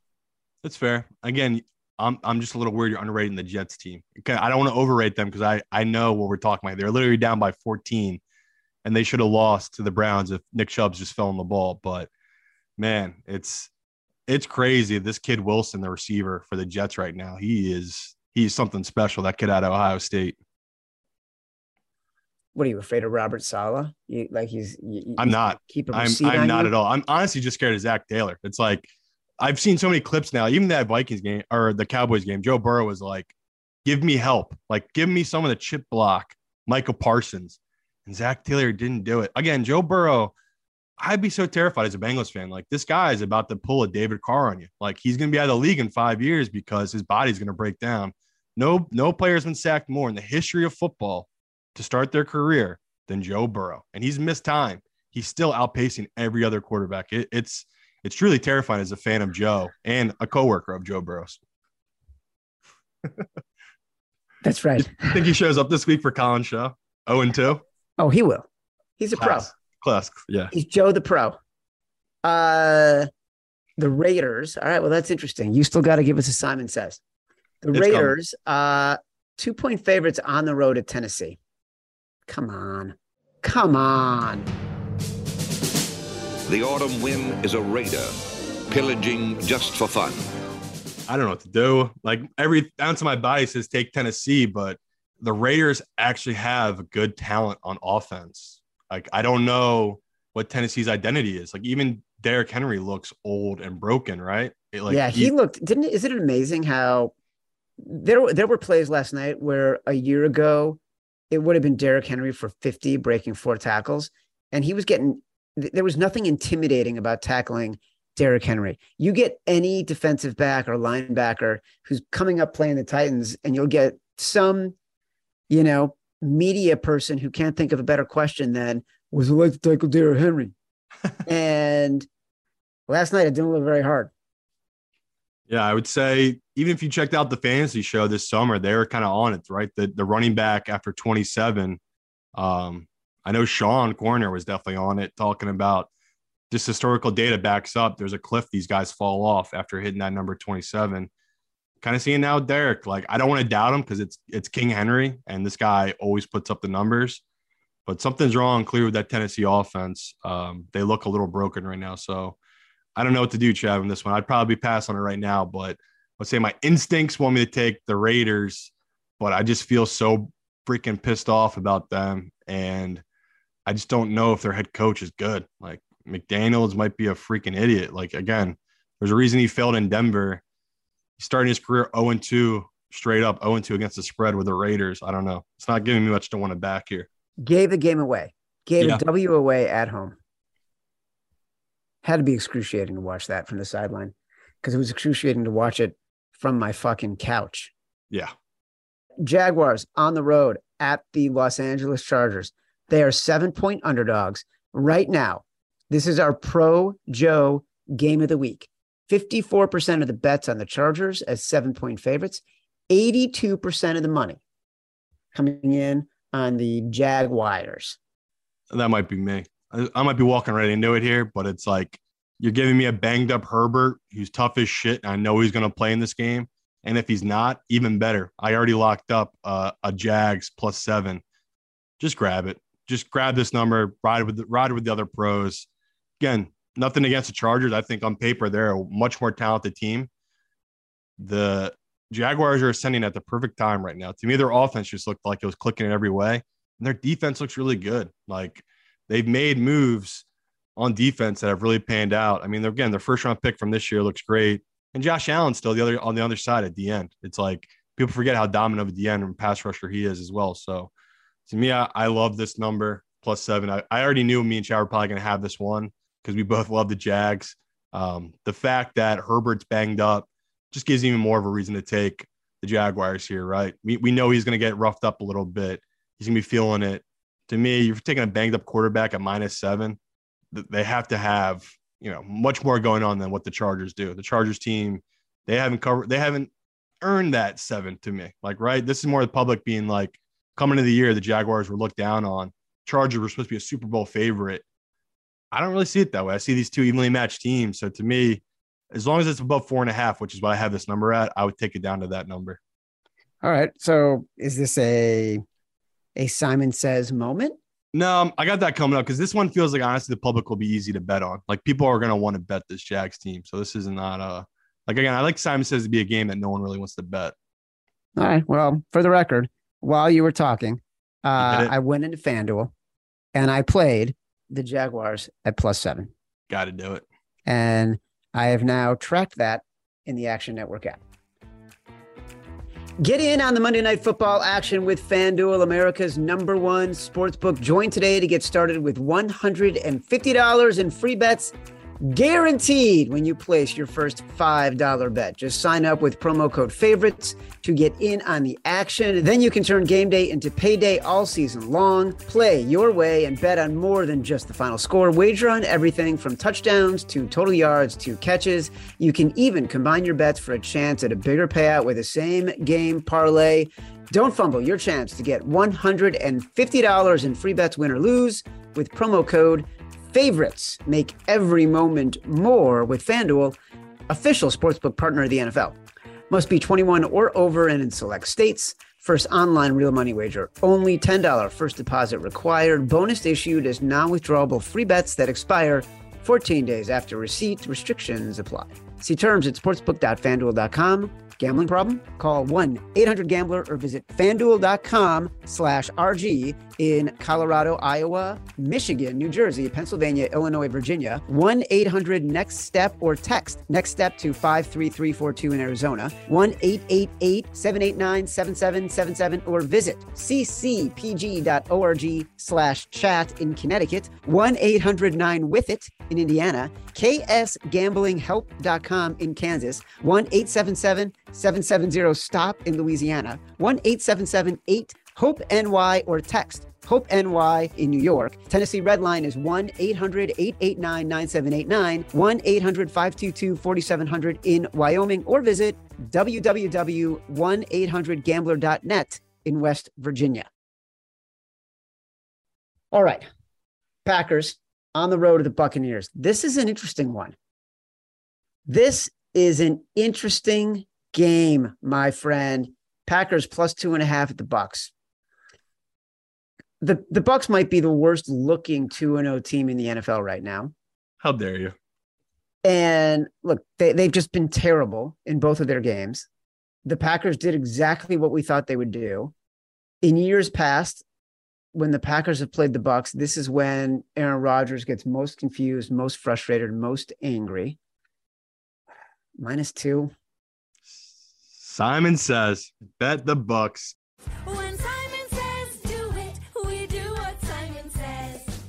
That's fair. Again, I'm I'm just a little worried you're underrating the Jets team. Okay, I don't want to overrate them because I I know what we're talking about. They're literally down by 14, and they should have lost to the Browns if Nick Chubb's just fell on the ball. But man, it's it's crazy. This kid Wilson, the receiver for the Jets right now, he is he's something special. That kid out of Ohio State. What are you afraid of Robert Saleh? You like he's you, I'm not. keep a I'm I'm not you? at all. I'm honestly just scared of Zac Taylor. It's like I've seen so many clips now, even that Vikings game or the Cowboys game. Joe Burrow was like, give me help. Like, give me some of the chip block, Micah Parsons. And Zac Taylor didn't do it. Again, Joe Burrow, I'd be so terrified as a Bengals fan. Like, this guy is about to pull a David Carr on you. Like, he's going to be out of the league in five years because his body's going to break down. No, no player's been sacked more in the history of football to start their career than Joe Burrow. And he's missed time. He's still outpacing every other quarterback. It, it's it's truly terrifying as a fan of Joe and a coworker of Joe Burrow's. That's right. I think he shows up this week for Colin Show. 0 and 2. Oh, he will. He's a pro. Class. Class. Yeah. He's Joe the pro. Uh the Raiders. All right, well, that's interesting. You still got to give us a Simon says. The It's coming. Raiders, uh, two point favorites on the road at Tennessee. Come on. Come on. The autumn wind is a raider, pillaging just for fun. I don't know what to do. Like every ounce of my body says take Tennessee, but the Raiders actually have good talent on offense. Like I don't know what Tennessee's identity is. Like even Derrick Henry looks old and broken, right? It, like yeah, he, looked. Didn't isn't it amazing how there were- there were plays last night where a year ago it would have been Derrick Henry for fifty breaking four tackles, and he was getting. There was nothing intimidating about tackling Derrick Henry. You get any defensive back or linebacker who's coming up playing the Titans, and you'll get some, you know, media person who can't think of a better question than "Was it like to tackle Derrick Henry?" and last night it didn't look very hard. Yeah, I would say even if you checked out the fantasy show this summer, they were kind of on it, right? The the running back after 27. Um, I know Sean Koerner was definitely on it, talking about just historical data backs up. There's a cliff these guys fall off after hitting that number 27. Kind of seeing now Derrick. Like I don't want to doubt him because it's it's King Henry, and this guy always puts up the numbers. But something's wrong clear with that Tennessee offense. Um, they look a little broken right now. So I don't know what to do, Chad, on this one. I'd probably pass on it right now, but let's say my instincts want me to take the Raiders, but I just feel so freaking pissed off about them. And I just don't know if their head coach is good. Like McDaniels might be a freaking idiot. Like, again, there's a reason he failed in Denver. He's starting his career 0 2, straight up 0 2 against the spread with the Raiders. I don't know. It's not giving me much to want to back here. Gave the game away, gave Yeah. a W away at home. Had to be excruciating to watch that from the sideline because it was excruciating to watch it from my fucking couch. Yeah. Jaguars on the road at the Los Angeles Chargers. They are seven point underdogs right now. This is our Pro Joe game of the week. 54% of the bets on the Chargers as seven point favorites, 82% of the money coming in on the Jaguars. That might be me. I, might be walking right into it here, but it's like you're giving me a banged up Herbert who's tough as shit. And I know he's going to play in this game. And if he's not, even better. I already locked up uh, a Jags plus seven. Just grab it. Just grab this number. Ride with the, ride with the other pros. Again, nothing against the Chargers. I think on paper they're a much more talented team. The Jaguars are ascending at the perfect time right now. To me, their offense just looked like it was clicking in every way, and their defense looks really good. Like they've made moves on defense that have really panned out. I mean, again, their first round pick from this year looks great, and Josh Allen still the other on the other side at the end. It's like people forget how dominant of a DN and pass rusher he is as well. So to me, I, I love this number plus seven. I, I already knew me and Chad were probably going to have this one because we both love the Jags. Um, the fact that Herbert's banged up just gives even more of a reason to take the Jaguars here, right? We, we know he's going to get roughed up a little bit. He's going to be feeling it. To me, you're taking a banged up quarterback at minus seven. They have to have, you know, much more going on than what the Chargers do. The Chargers team, they haven't covered, they haven't earned that seven to me. Like, right? This is more the public being like, coming into the year, the Jaguars were looked down on. Chargers were supposed to be a Super Bowl favorite. I don't really see it that way. I see these two evenly matched teams. So to me, as long as it's above four and a half, which is what I have this number at, I would take it down to that number. All right. So is this a a Simon Says moment? No, um, I got that coming up because this one feels like honestly the public will be easy to bet on. Like people are going to want to bet this Jags team. So this is not a like again. I like Simon says to be a game that no one really wants to bet. All right. Well, for the record, while you were talking, uh. I went into FanDuel and I played the Jaguars at plus seven. Got to do it. And I have now tracked that in the Action Network app. Get in on the Monday Night Football action with FanDuel, America's number one sportsbook. Join today to get started with $150 in free bets guaranteed when you place your first $5 bet. Just sign up with promo code favorites to get in on the action. Then you can turn game day into payday all season long. Play your way and bet on more than just the final score. Wager on everything from touchdowns to total yards to catches. You can even combine your bets for a chance at a bigger payout with a same game parlay. Don't fumble your chance to get $150 in free bets, win or lose, with promo code favorites. Make every moment more with FanDuel, official sportsbook partner of the NFL. Must be 21 or over and in select states. First online real money wager. Only $10 first deposit required. Bonus issued as non withdrawable free bets that expire 14 days after receipt. Restrictions apply. See terms at sportsbook.fanduel.com. Gambling problem? Call 1-800-GAMBLER or visit fanduel.com slash RG in Colorado, Iowa, Michigan, New Jersey, Pennsylvania, Illinois, Virginia. 1-800-NEXT-STEP or text NEXT STEP to 53342 in Arizona. 1-888-789-7777 or visit ccpg.org slash chat in Connecticut. 1-800-9-WITH-IT in Indiana. ksgamblinghelp.com in Kansas. 1-877-770-STOP in Louisiana. 1-877-8 Hope NY or text Hope NY in New York. Tennessee Red Line is 1 800 889 9789, 1 800 522 4700 in Wyoming, or visit www.1800gambler.net in West Virginia. All right. Packers on the road to the Buccaneers. This is an interesting one. This is an interesting game, my friend. Packers plus two and a half at the Bucks. The the Bucks might be the worst looking 2 and 0 team in the NFL right now. How dare you? And look, they, they've just been terrible in both of their games. The Packers did exactly what we thought they would do. In years past, when the Packers have played the Bucks, this is when Aaron Rodgers gets most confused, most frustrated, most angry. Minus two. Simon says, bet the Bucks. When Simon says do it, we do what Simon says.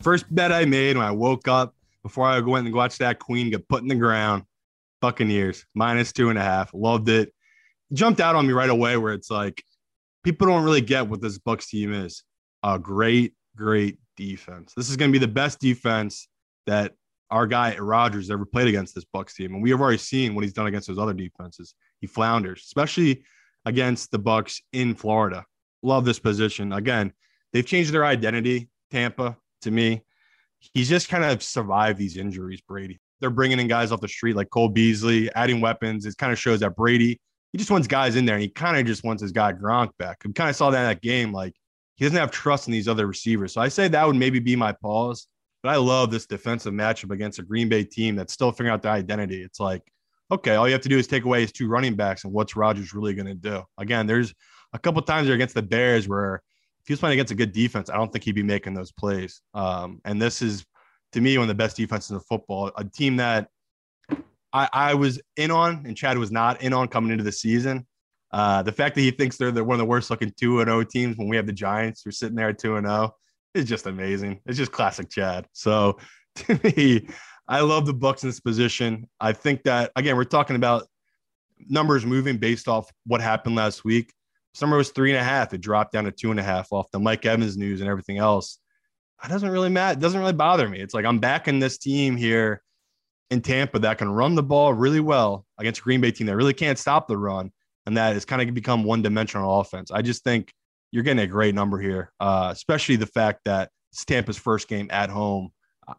First bet I made when I woke up before I went and watched that Queen get put in the ground. Buccaneers minus two and a half. Loved it. Jumped out on me right away where it's like people don't really get what this Bucks team is. A great, great defense. This is going to be the best defense that our guy Rodgers ever played against this Bucks team, and we have already seen what he's done against those other defenses. He flounders, especially against the Bucks in Florida. Love this position. Again, they've changed their identity. Tampa, to me, he's just kind of survived these injuries. Brady. They're bringing in guys off the street like Cole Beasley, adding weapons. It kind of shows that Brady he just wants guys in there, and he kind of just wants his guy Gronk back. We kind of saw that in that game. Like he doesn't have trust in these other receivers. So I say that would maybe be my pause. But I love this defensive matchup against a Green Bay team that's still figuring out their identity. It's like, okay, all you have to do is take away his two running backs, and what's Rodgers really going to do? Again, there's a couple times there against the Bears where if he was playing against a good defense, I don't think he'd be making those plays. Um, and this is, to me, one of the best defenses in football. A team that I, I was in on, and Chad was not in on coming into the season. Uh, the fact that he thinks they're, they're one of the worst looking 2 0 teams when we have the Giants who are sitting there at 2 0 is just amazing. It's just classic Chad. So to me, I love the Bucks in this position. I think that again, we're talking about numbers moving based off what happened last week. Summer was three and a half. It dropped down to two and a half off the Mike Evans news and everything else. It doesn't really matter. It doesn't really bother me. It's like I'm backing this team here in Tampa that can run the ball really well against a Green Bay team that really can't stop the run. And that has kind of become one dimensional offense. I just think you're getting a great number here, uh, especially the fact that it's Tampa's first game at home.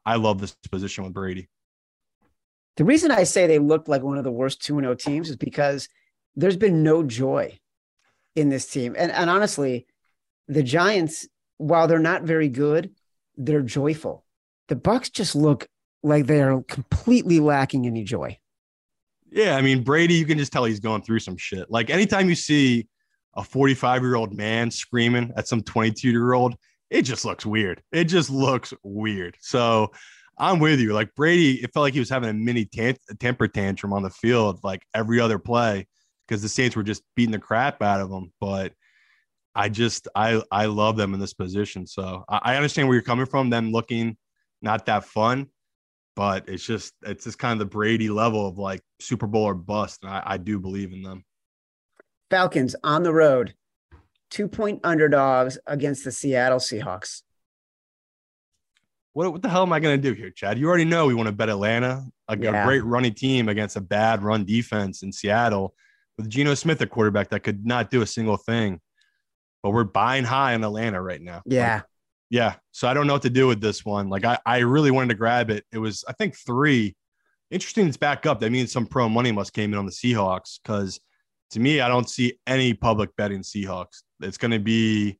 I love this position with Brady. The reason I say they looked like one of the worst 2 0 teams is because there's been no joy in this team. And, and honestly, the Giants, while they're not very good, they're joyful. The Bucks just look like they are completely lacking any joy. Yeah, I mean Brady, you can just tell he's going through some shit. Like anytime you see a 45 year old man screaming at some 22 year old, it just looks weird. It just looks weird. So I'm with you. Like Brady, it felt like he was having a mini temper tantrum on the field, like every other play, because the Saints were just beating the crap out of him. But I just, I, I love them in this position. So I, I understand where you're coming from. Them looking not that fun, but it's just, it's just kind of the Brady level of like Super Bowl or bust. And I, I do believe in them. Falcons on the road, two point underdogs against the Seattle Seahawks. What, what the hell am I going to do here, Chad? You already know we want to bet Atlanta, a, yeah. a great running team against a bad run defense in Seattle with Geno Smith, a quarterback that could not do a single thing. But we're buying high in Atlanta right now. Yeah. Like, yeah. So I don't know what to do with this one. Like I, I really wanted to grab it. It was, I think, three. Interesting it's back up. That means some pro money must came in on the Seahawks because to me, I don't see any public betting Seahawks. It's going to be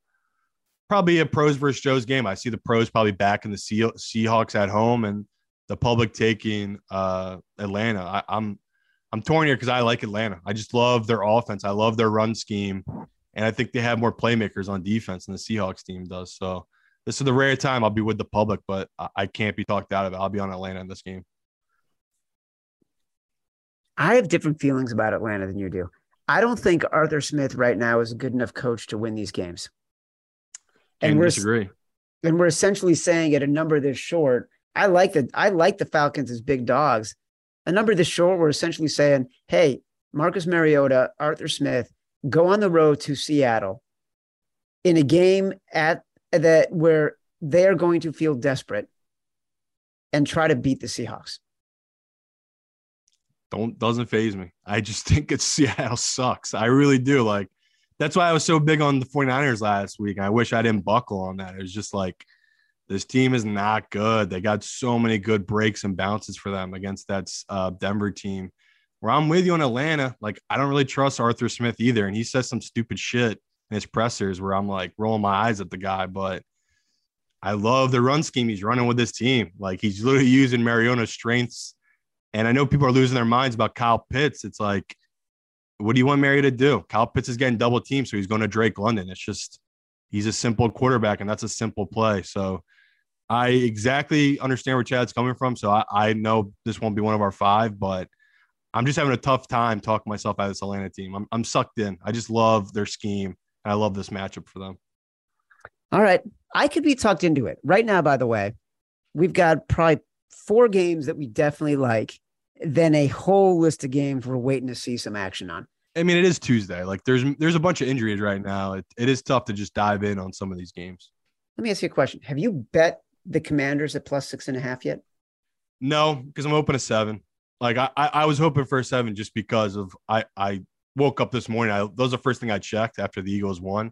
probably a pros versus Joe's game. I see the pros probably back in the Seahawks at home and the public taking uh, Atlanta. I, I'm I'm torn here because I like Atlanta. I just love their offense. I love their run scheme, and I think they have more playmakers on defense than the Seahawks team does. So this is the rare time I'll be with the public, but I can't be talked out of it. I'll be on Atlanta in this game. I have different feelings about Atlanta than you do. I don't think Arthur Smith right now is a good enough coach to win these games. And we're disagree. And we're essentially saying at a number this short, I like the I like the Falcons as big dogs. A number this short, we're essentially saying, hey, Marcus Mariota, Arthur Smith, go on the road to Seattle in a game at that where they're going to feel desperate and try to beat the Seahawks. don't doesn't phase me. I just think it's Seattle sucks. I really do. Like that's why I was so big on the 49ers last week. I wish I didn't buckle on that. It was just like this team is not good. They got so many good breaks and bounces for them against that uh, Denver team. Where I'm with you on Atlanta, like I don't really trust Arthur Smith either, and he says some stupid shit in his pressers where I'm like rolling my eyes at the guy. But I love the run scheme he's running with this team. Like he's literally using Mariota's strengths and I know people are losing their minds about Kyle Pitts. It's like, what do you want Mary to do? Kyle Pitts is getting double teamed, so he's going to Drake London. It's just he's a simple quarterback, and that's a simple play. So I exactly understand where Chad's coming from. So I, I know this won't be one of our five, but I'm just having a tough time talking myself out of this Atlanta team. I'm, I'm sucked in. I just love their scheme. I love this matchup for them. All right. I could be talked into it. Right now, by the way, we've got probably four games that we definitely like, then a whole list of games we're waiting to see some action on. I mean, it is Tuesday. Like there's there's a bunch of injuries right now. It, it is tough to just dive in on some of these games. Let me ask you a question. Have you bet the commanders at plus six and a half yet? No, because I'm open to seven. Like I, I, I was hoping for a seven just because of I, I woke up this morning. I, that was the first thing I checked after the Eagles won,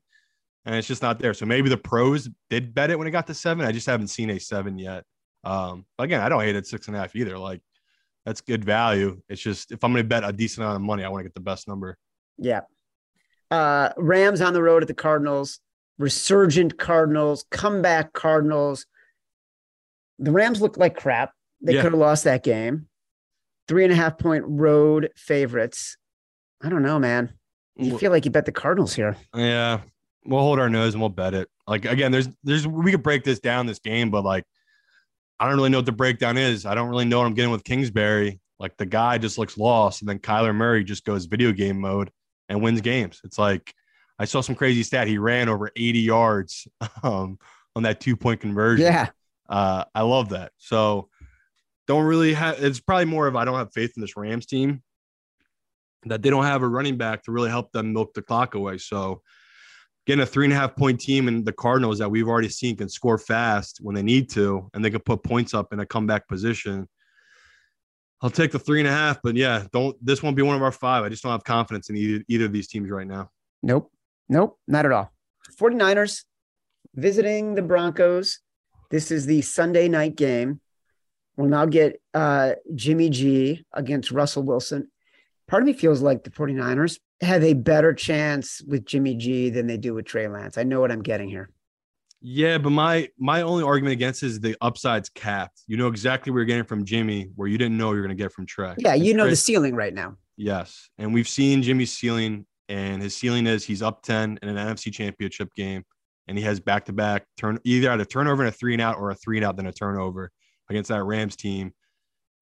and it's just not there. So maybe the pros did bet it when it got to seven. I just haven't seen a seven yet. Um, but again, I don't hate it six and a half either. Like that's good value. It's just if I'm going to bet a decent amount of money, I want to get the best number. Yeah. Uh, Rams on the road at the Cardinals, resurgent Cardinals, comeback Cardinals. The Rams look like crap. They Yeah. could have lost that game. Three and a half point road favorites. I don't know, man. You feel like you bet the Cardinals here. Yeah, we'll hold our nose and we'll bet it. Like again, there's there's we could break this down this game, but like I don't really know what the breakdown is. I don't really know what I'm getting with Kingsbury. Like the guy just looks lost, and then Kyler Murray just goes video game mode and wins games. It's like I saw some crazy stat. He ran over 80 yards um, on that two point conversion. Yeah. Uh, I love that. So don't really have. It's probably more of I don't have faith in this Rams team that they don't have a running back to really help them milk the clock away. So getting a three and a half point team and the Cardinals that we've already seen can score fast when they need to, and they can put points up in a comeback position. I'll take the three and a half, but yeah, don't this won't be one of our five. I just don't have confidence in either, either of these teams right now. Nope. Nope. Not at all. 49ers visiting the Broncos. This is the Sunday night game. We'll now get uh, Jimmy G against Russell Wilson. Part of me feels like the 49ers have a better chance with Jimmy G than they do with Trey Lance. I know what I'm getting here. Yeah, but my my only argument against is the upside's capped. You know exactly what you're getting from Jimmy, where you didn't know you were going to get from Trey. Yeah, you And know Trey- the ceiling right now. Yes. And we've seen Jimmy's ceiling, and his ceiling is he's up 10 in an NFC championship game, and he has back to back turn either at a turnover and a three and out or a three and out, then a turnover against that Rams team.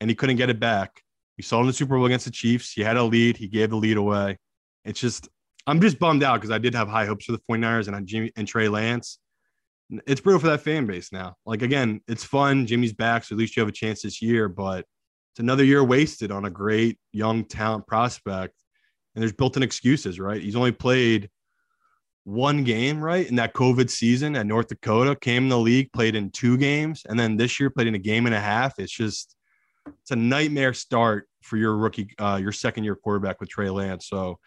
And he couldn't get it back. We saw in the Super Bowl against the Chiefs. He had a lead, he gave the lead away. It's just, I'm just bummed out because I did have high hopes for the 49ers and on Jimmy and Trey Lance. It's brutal for that fan base now. Like, again, it's fun. Jimmy's back, so at least you have a chance this year, but it's another year wasted on a great young talent prospect. And there's built in excuses, right? He's only played one game, right? In that COVID season at North Dakota, came in the league, played in two games, and then this year played in a game and a half. It's just it's a nightmare start for your rookie, uh, your second year quarterback with Trey Lance. So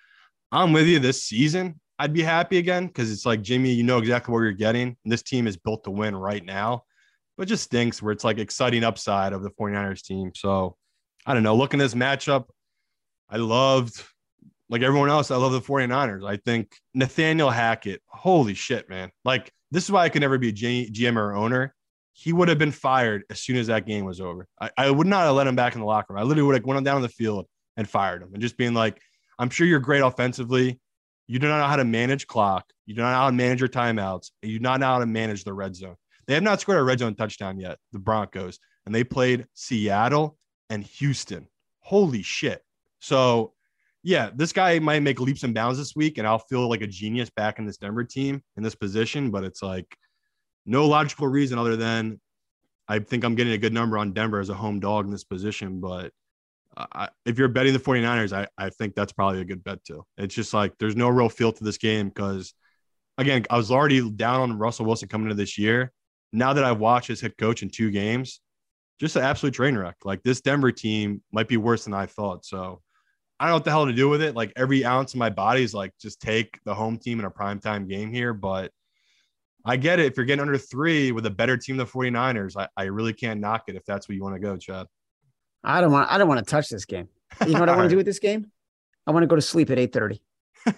I'm with you this season. I'd be happy again because it's like Jimmy, you know exactly what you're getting. And this team is built to win right now. But just stinks where it's like exciting upside of the 49ers team. So I don't know. Looking at this matchup, I loved, like everyone else, I love the 49ers. I think Nathaniel Hackett, holy shit, man. Like, this is why I could never be a G- GM or owner. He would have been fired as soon as that game was over. I, I would not have let him back in the locker room. I literally would have went down on the field and fired him and just being like, I'm sure you're great offensively. You do not know how to manage clock. You do not know how to manage your timeouts. And you do not know how to manage the red zone. They have not scored a red zone touchdown yet, the Broncos, and they played Seattle and Houston. Holy shit. So, yeah, this guy might make leaps and bounds this week, and I'll feel like a genius back in this Denver team in this position, but it's like no logical reason other than I think I'm getting a good number on Denver as a home dog in this position. But I, if you're betting the 49ers, I, I think that's probably a good bet too. It's just like there's no real feel to this game because again, I was already down on Russell Wilson coming into this year. Now that I've watched his head coach in two games, just an absolute train wreck. Like this Denver team might be worse than I thought. So I don't know what the hell to do with it. Like every ounce of my body is like, just take the home team in a primetime game here. But I get it. If you're getting under three with a better team than the 49ers, I, I really can't knock it if that's where you want to go, Chad. I don't want. I don't want to touch this game. You know what I want to do with this game? I want to go to sleep at eight thirty.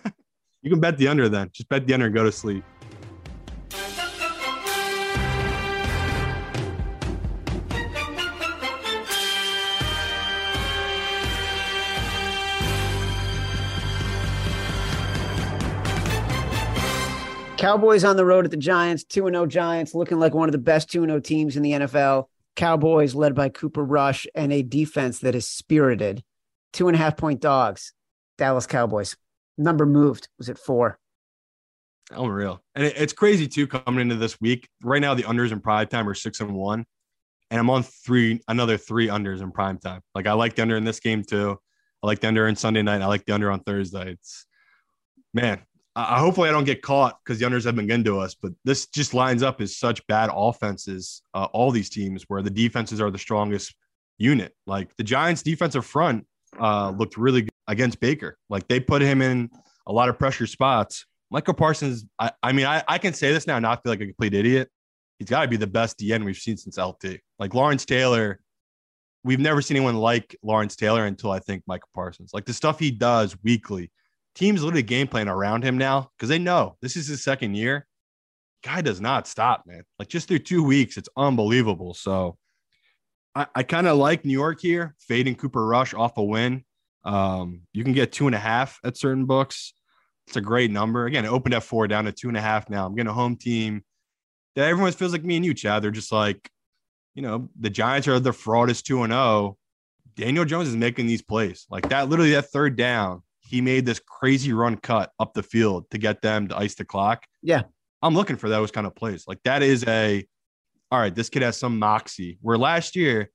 You can bet the under then. Just bet the under and go to sleep. Cowboys on the road at the Giants, 2 0 Giants, looking like one of the best 2 0 teams in the NFL. Cowboys led by Cooper Rush and a defense that is spirited. Two and a half point dogs, Dallas Cowboys. Number moved was at four. Unreal. And it- it's crazy too coming into this week. Right now, the unders in prime time are six and one. And I'm on three, another three unders in prime time. Like I like the under in this game too. I like the under in Sunday night. I like the under on Thursday. It's man, I, hopefully I don't get caught because the unders have been good to us. But this just lines up as such bad offenses. Uh, all these teams where the defenses are the strongest unit. Like the Giants' defensive front uh, looked really good against Baker. Like they put him in a lot of pressure spots. Micah Parsons, I, I mean, I, I can say this now, and not feel like a complete idiot. He's got to be the best DN we've seen since LT. Like Lawrence Taylor, we've never seen anyone like Lawrence Taylor until I think Micah Parsons. Like the stuff he does weekly, teams literally game plan around him now because they know this is his second year. Guy does not stop, man. Like just through two weeks, it's unbelievable. So I, I kind of like New York here, fading Cooper Rush off a win. Um, you can get two and a half at certain books. It's a great number. Again, it opened at four down to two and a half now. I'm getting a home team that everyone feels like me and you, Chad. They're just like, you know, the Giants are the fraudest 2 and 0. Daniel Jones is making these plays. Like that, literally, that third down, he made this crazy run cut up the field to get them to ice the clock. Yeah. I'm looking for those kind of plays. Like that is a, all right, this kid has some moxie. Where last year,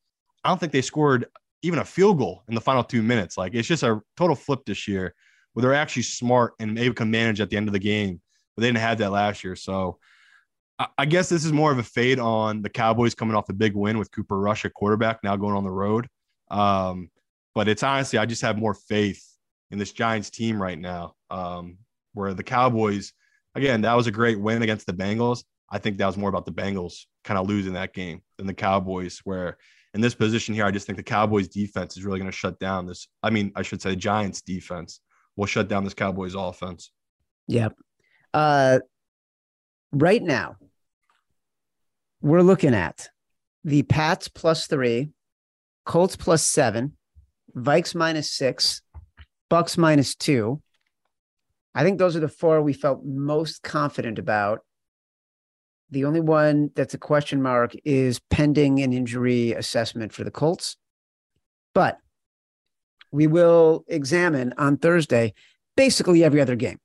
I don't think they scored even a field goal in the final two minutes. Like it's just a total flip this year where they're actually smart and maybe can manage at the end of the game. But they didn't have that last year. So I- guess this is more of a fade on the Cowboys coming off a big win with Cooper Rush at quarterback, now going on the road. Um, but it's honestly, I just have more faith in this Giants team right now. Um, where the Cowboys, again, that was a great win against the Bengals. I think that was more about the Bengals kind of losing that game than the Cowboys, where in this position here, I just think the Cowboys defense is really going to shut down this. I mean, I should say Giants defense will shut down this Cowboys offense. Yep. Uh, right now, we're looking at the Pats plus three, Colts plus seven, Vikes minus six, Bucks minus two. I think those are the four we felt most confident about. The only one that's a question mark is pending an injury assessment for the Colts. But we will examine on Thursday basically every other game.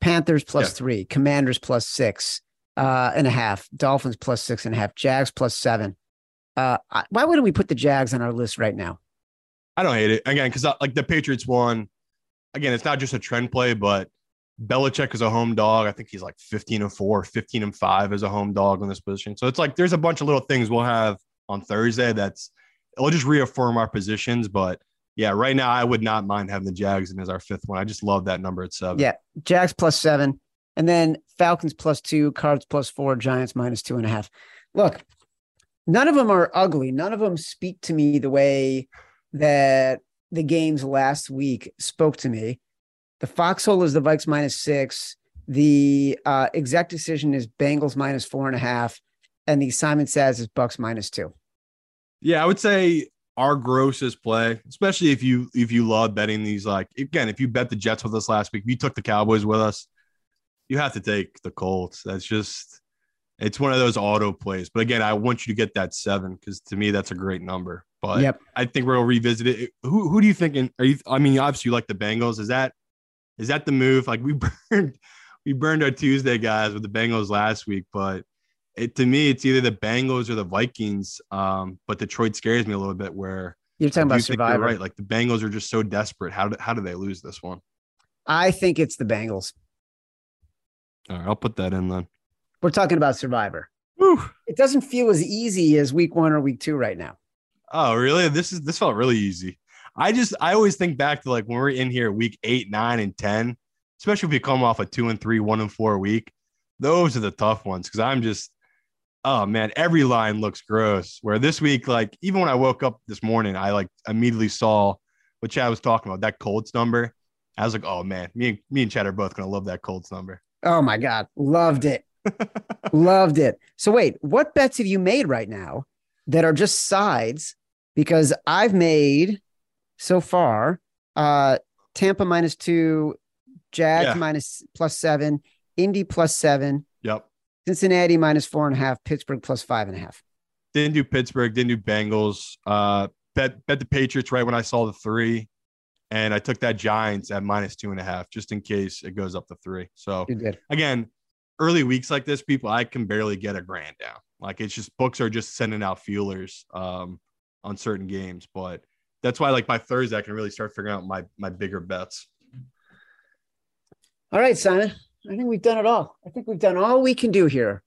Panthers plus Yeah. three, Commanders plus six uh, and a half, Dolphins plus six and a half, Jags plus seven. Uh, why wouldn't we put the Jags on our list right now? I don't hate it again because like the Patriots won. Again, it's not just a trend play, but Belichick is a home dog. I think he's like 15 and four, 15 and five as a home dog in this position. So it's like there's a bunch of little things we'll have on Thursday that's it'll just reaffirm our positions. But yeah, right now I would not mind having the Jags in as our fifth one. I just love that number at seven. Yeah, Jags plus seven, and then Falcons plus two, Cards plus four, Giants minus two and a half. Look, none of them are ugly. None of them speak to me the way that the games last week spoke to me. The foxhole is the Vikes minus six. The uh, exec decision is Bengals minus four and a half, and the Simon says is Bucks minus two. Yeah, I would say our grossest play, especially if you if you love betting these. Like again, if you bet the Jets with us last week, if you took the Cowboys with us, you have to take the Colts. That's just it's one of those auto plays. But again, I want you to get that seven because to me that's a great number. But Yep. I think we'll revisit it. Who who do you think? In, are you? I mean, obviously you like the Bengals. Is that is that the move? Like we burned we burned our Tuesday guys with the Bengals last week, but it to me it's either the Bengals or the Vikings. Um, but Detroit scares me a little bit. Where You're talking about Survivor. right? Like the Bengals are just so desperate. How do, how do they lose this one? I think it's the Bengals. All right, I'll put that in then. We're talking about Survivor. Whew. It doesn't feel as easy as week one or week two right now. Oh, really? This is this felt really easy. I just I always think back to like when we're in here week eight, nine, and ten, especially if we come off a two and three, one and four week. Those are the tough ones because I'm just oh man, every line looks gross. Where this week, like even when I woke up this morning, I like immediately saw what Chad was talking about, that Colts number. I was like, oh man, me and me and Chad are both gonna love that Colts number. Oh my God. Loved it. Loved it. So, wait, what bets have you made right now that are just sides? Because I've made so far uh, Tampa minus two, Jags Yeah. minus plus seven, Indy plus seven, Yep. Cincinnati minus four and a half, Pittsburgh plus five and a half. Didn't do Pittsburgh, didn't do Bengals. Uh bet bet the Patriots right when I saw the three. And I took that Giants at minus two and a half just in case it goes up to three. So again, early weeks like this, people, I can barely get a grand down. Like it's just books are just sending out feelers um, on certain games. But that's why, like by Thursday, I can really start figuring out my my bigger bets. All right, Simon. I think we've done it all. I think we've done all we can do here.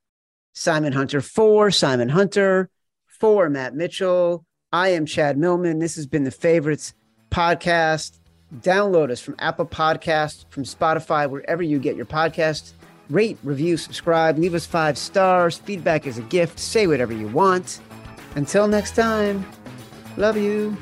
Simon Hunter for Simon Hunter for Matt Mitchell. I am Chad Millman. This has been the Favorites podcast. Download us from Apple Podcasts, from Spotify, wherever you get your podcasts. Rate, review, subscribe, leave us five stars. Feedback is a gift. Say whatever you want. Until next time, love you.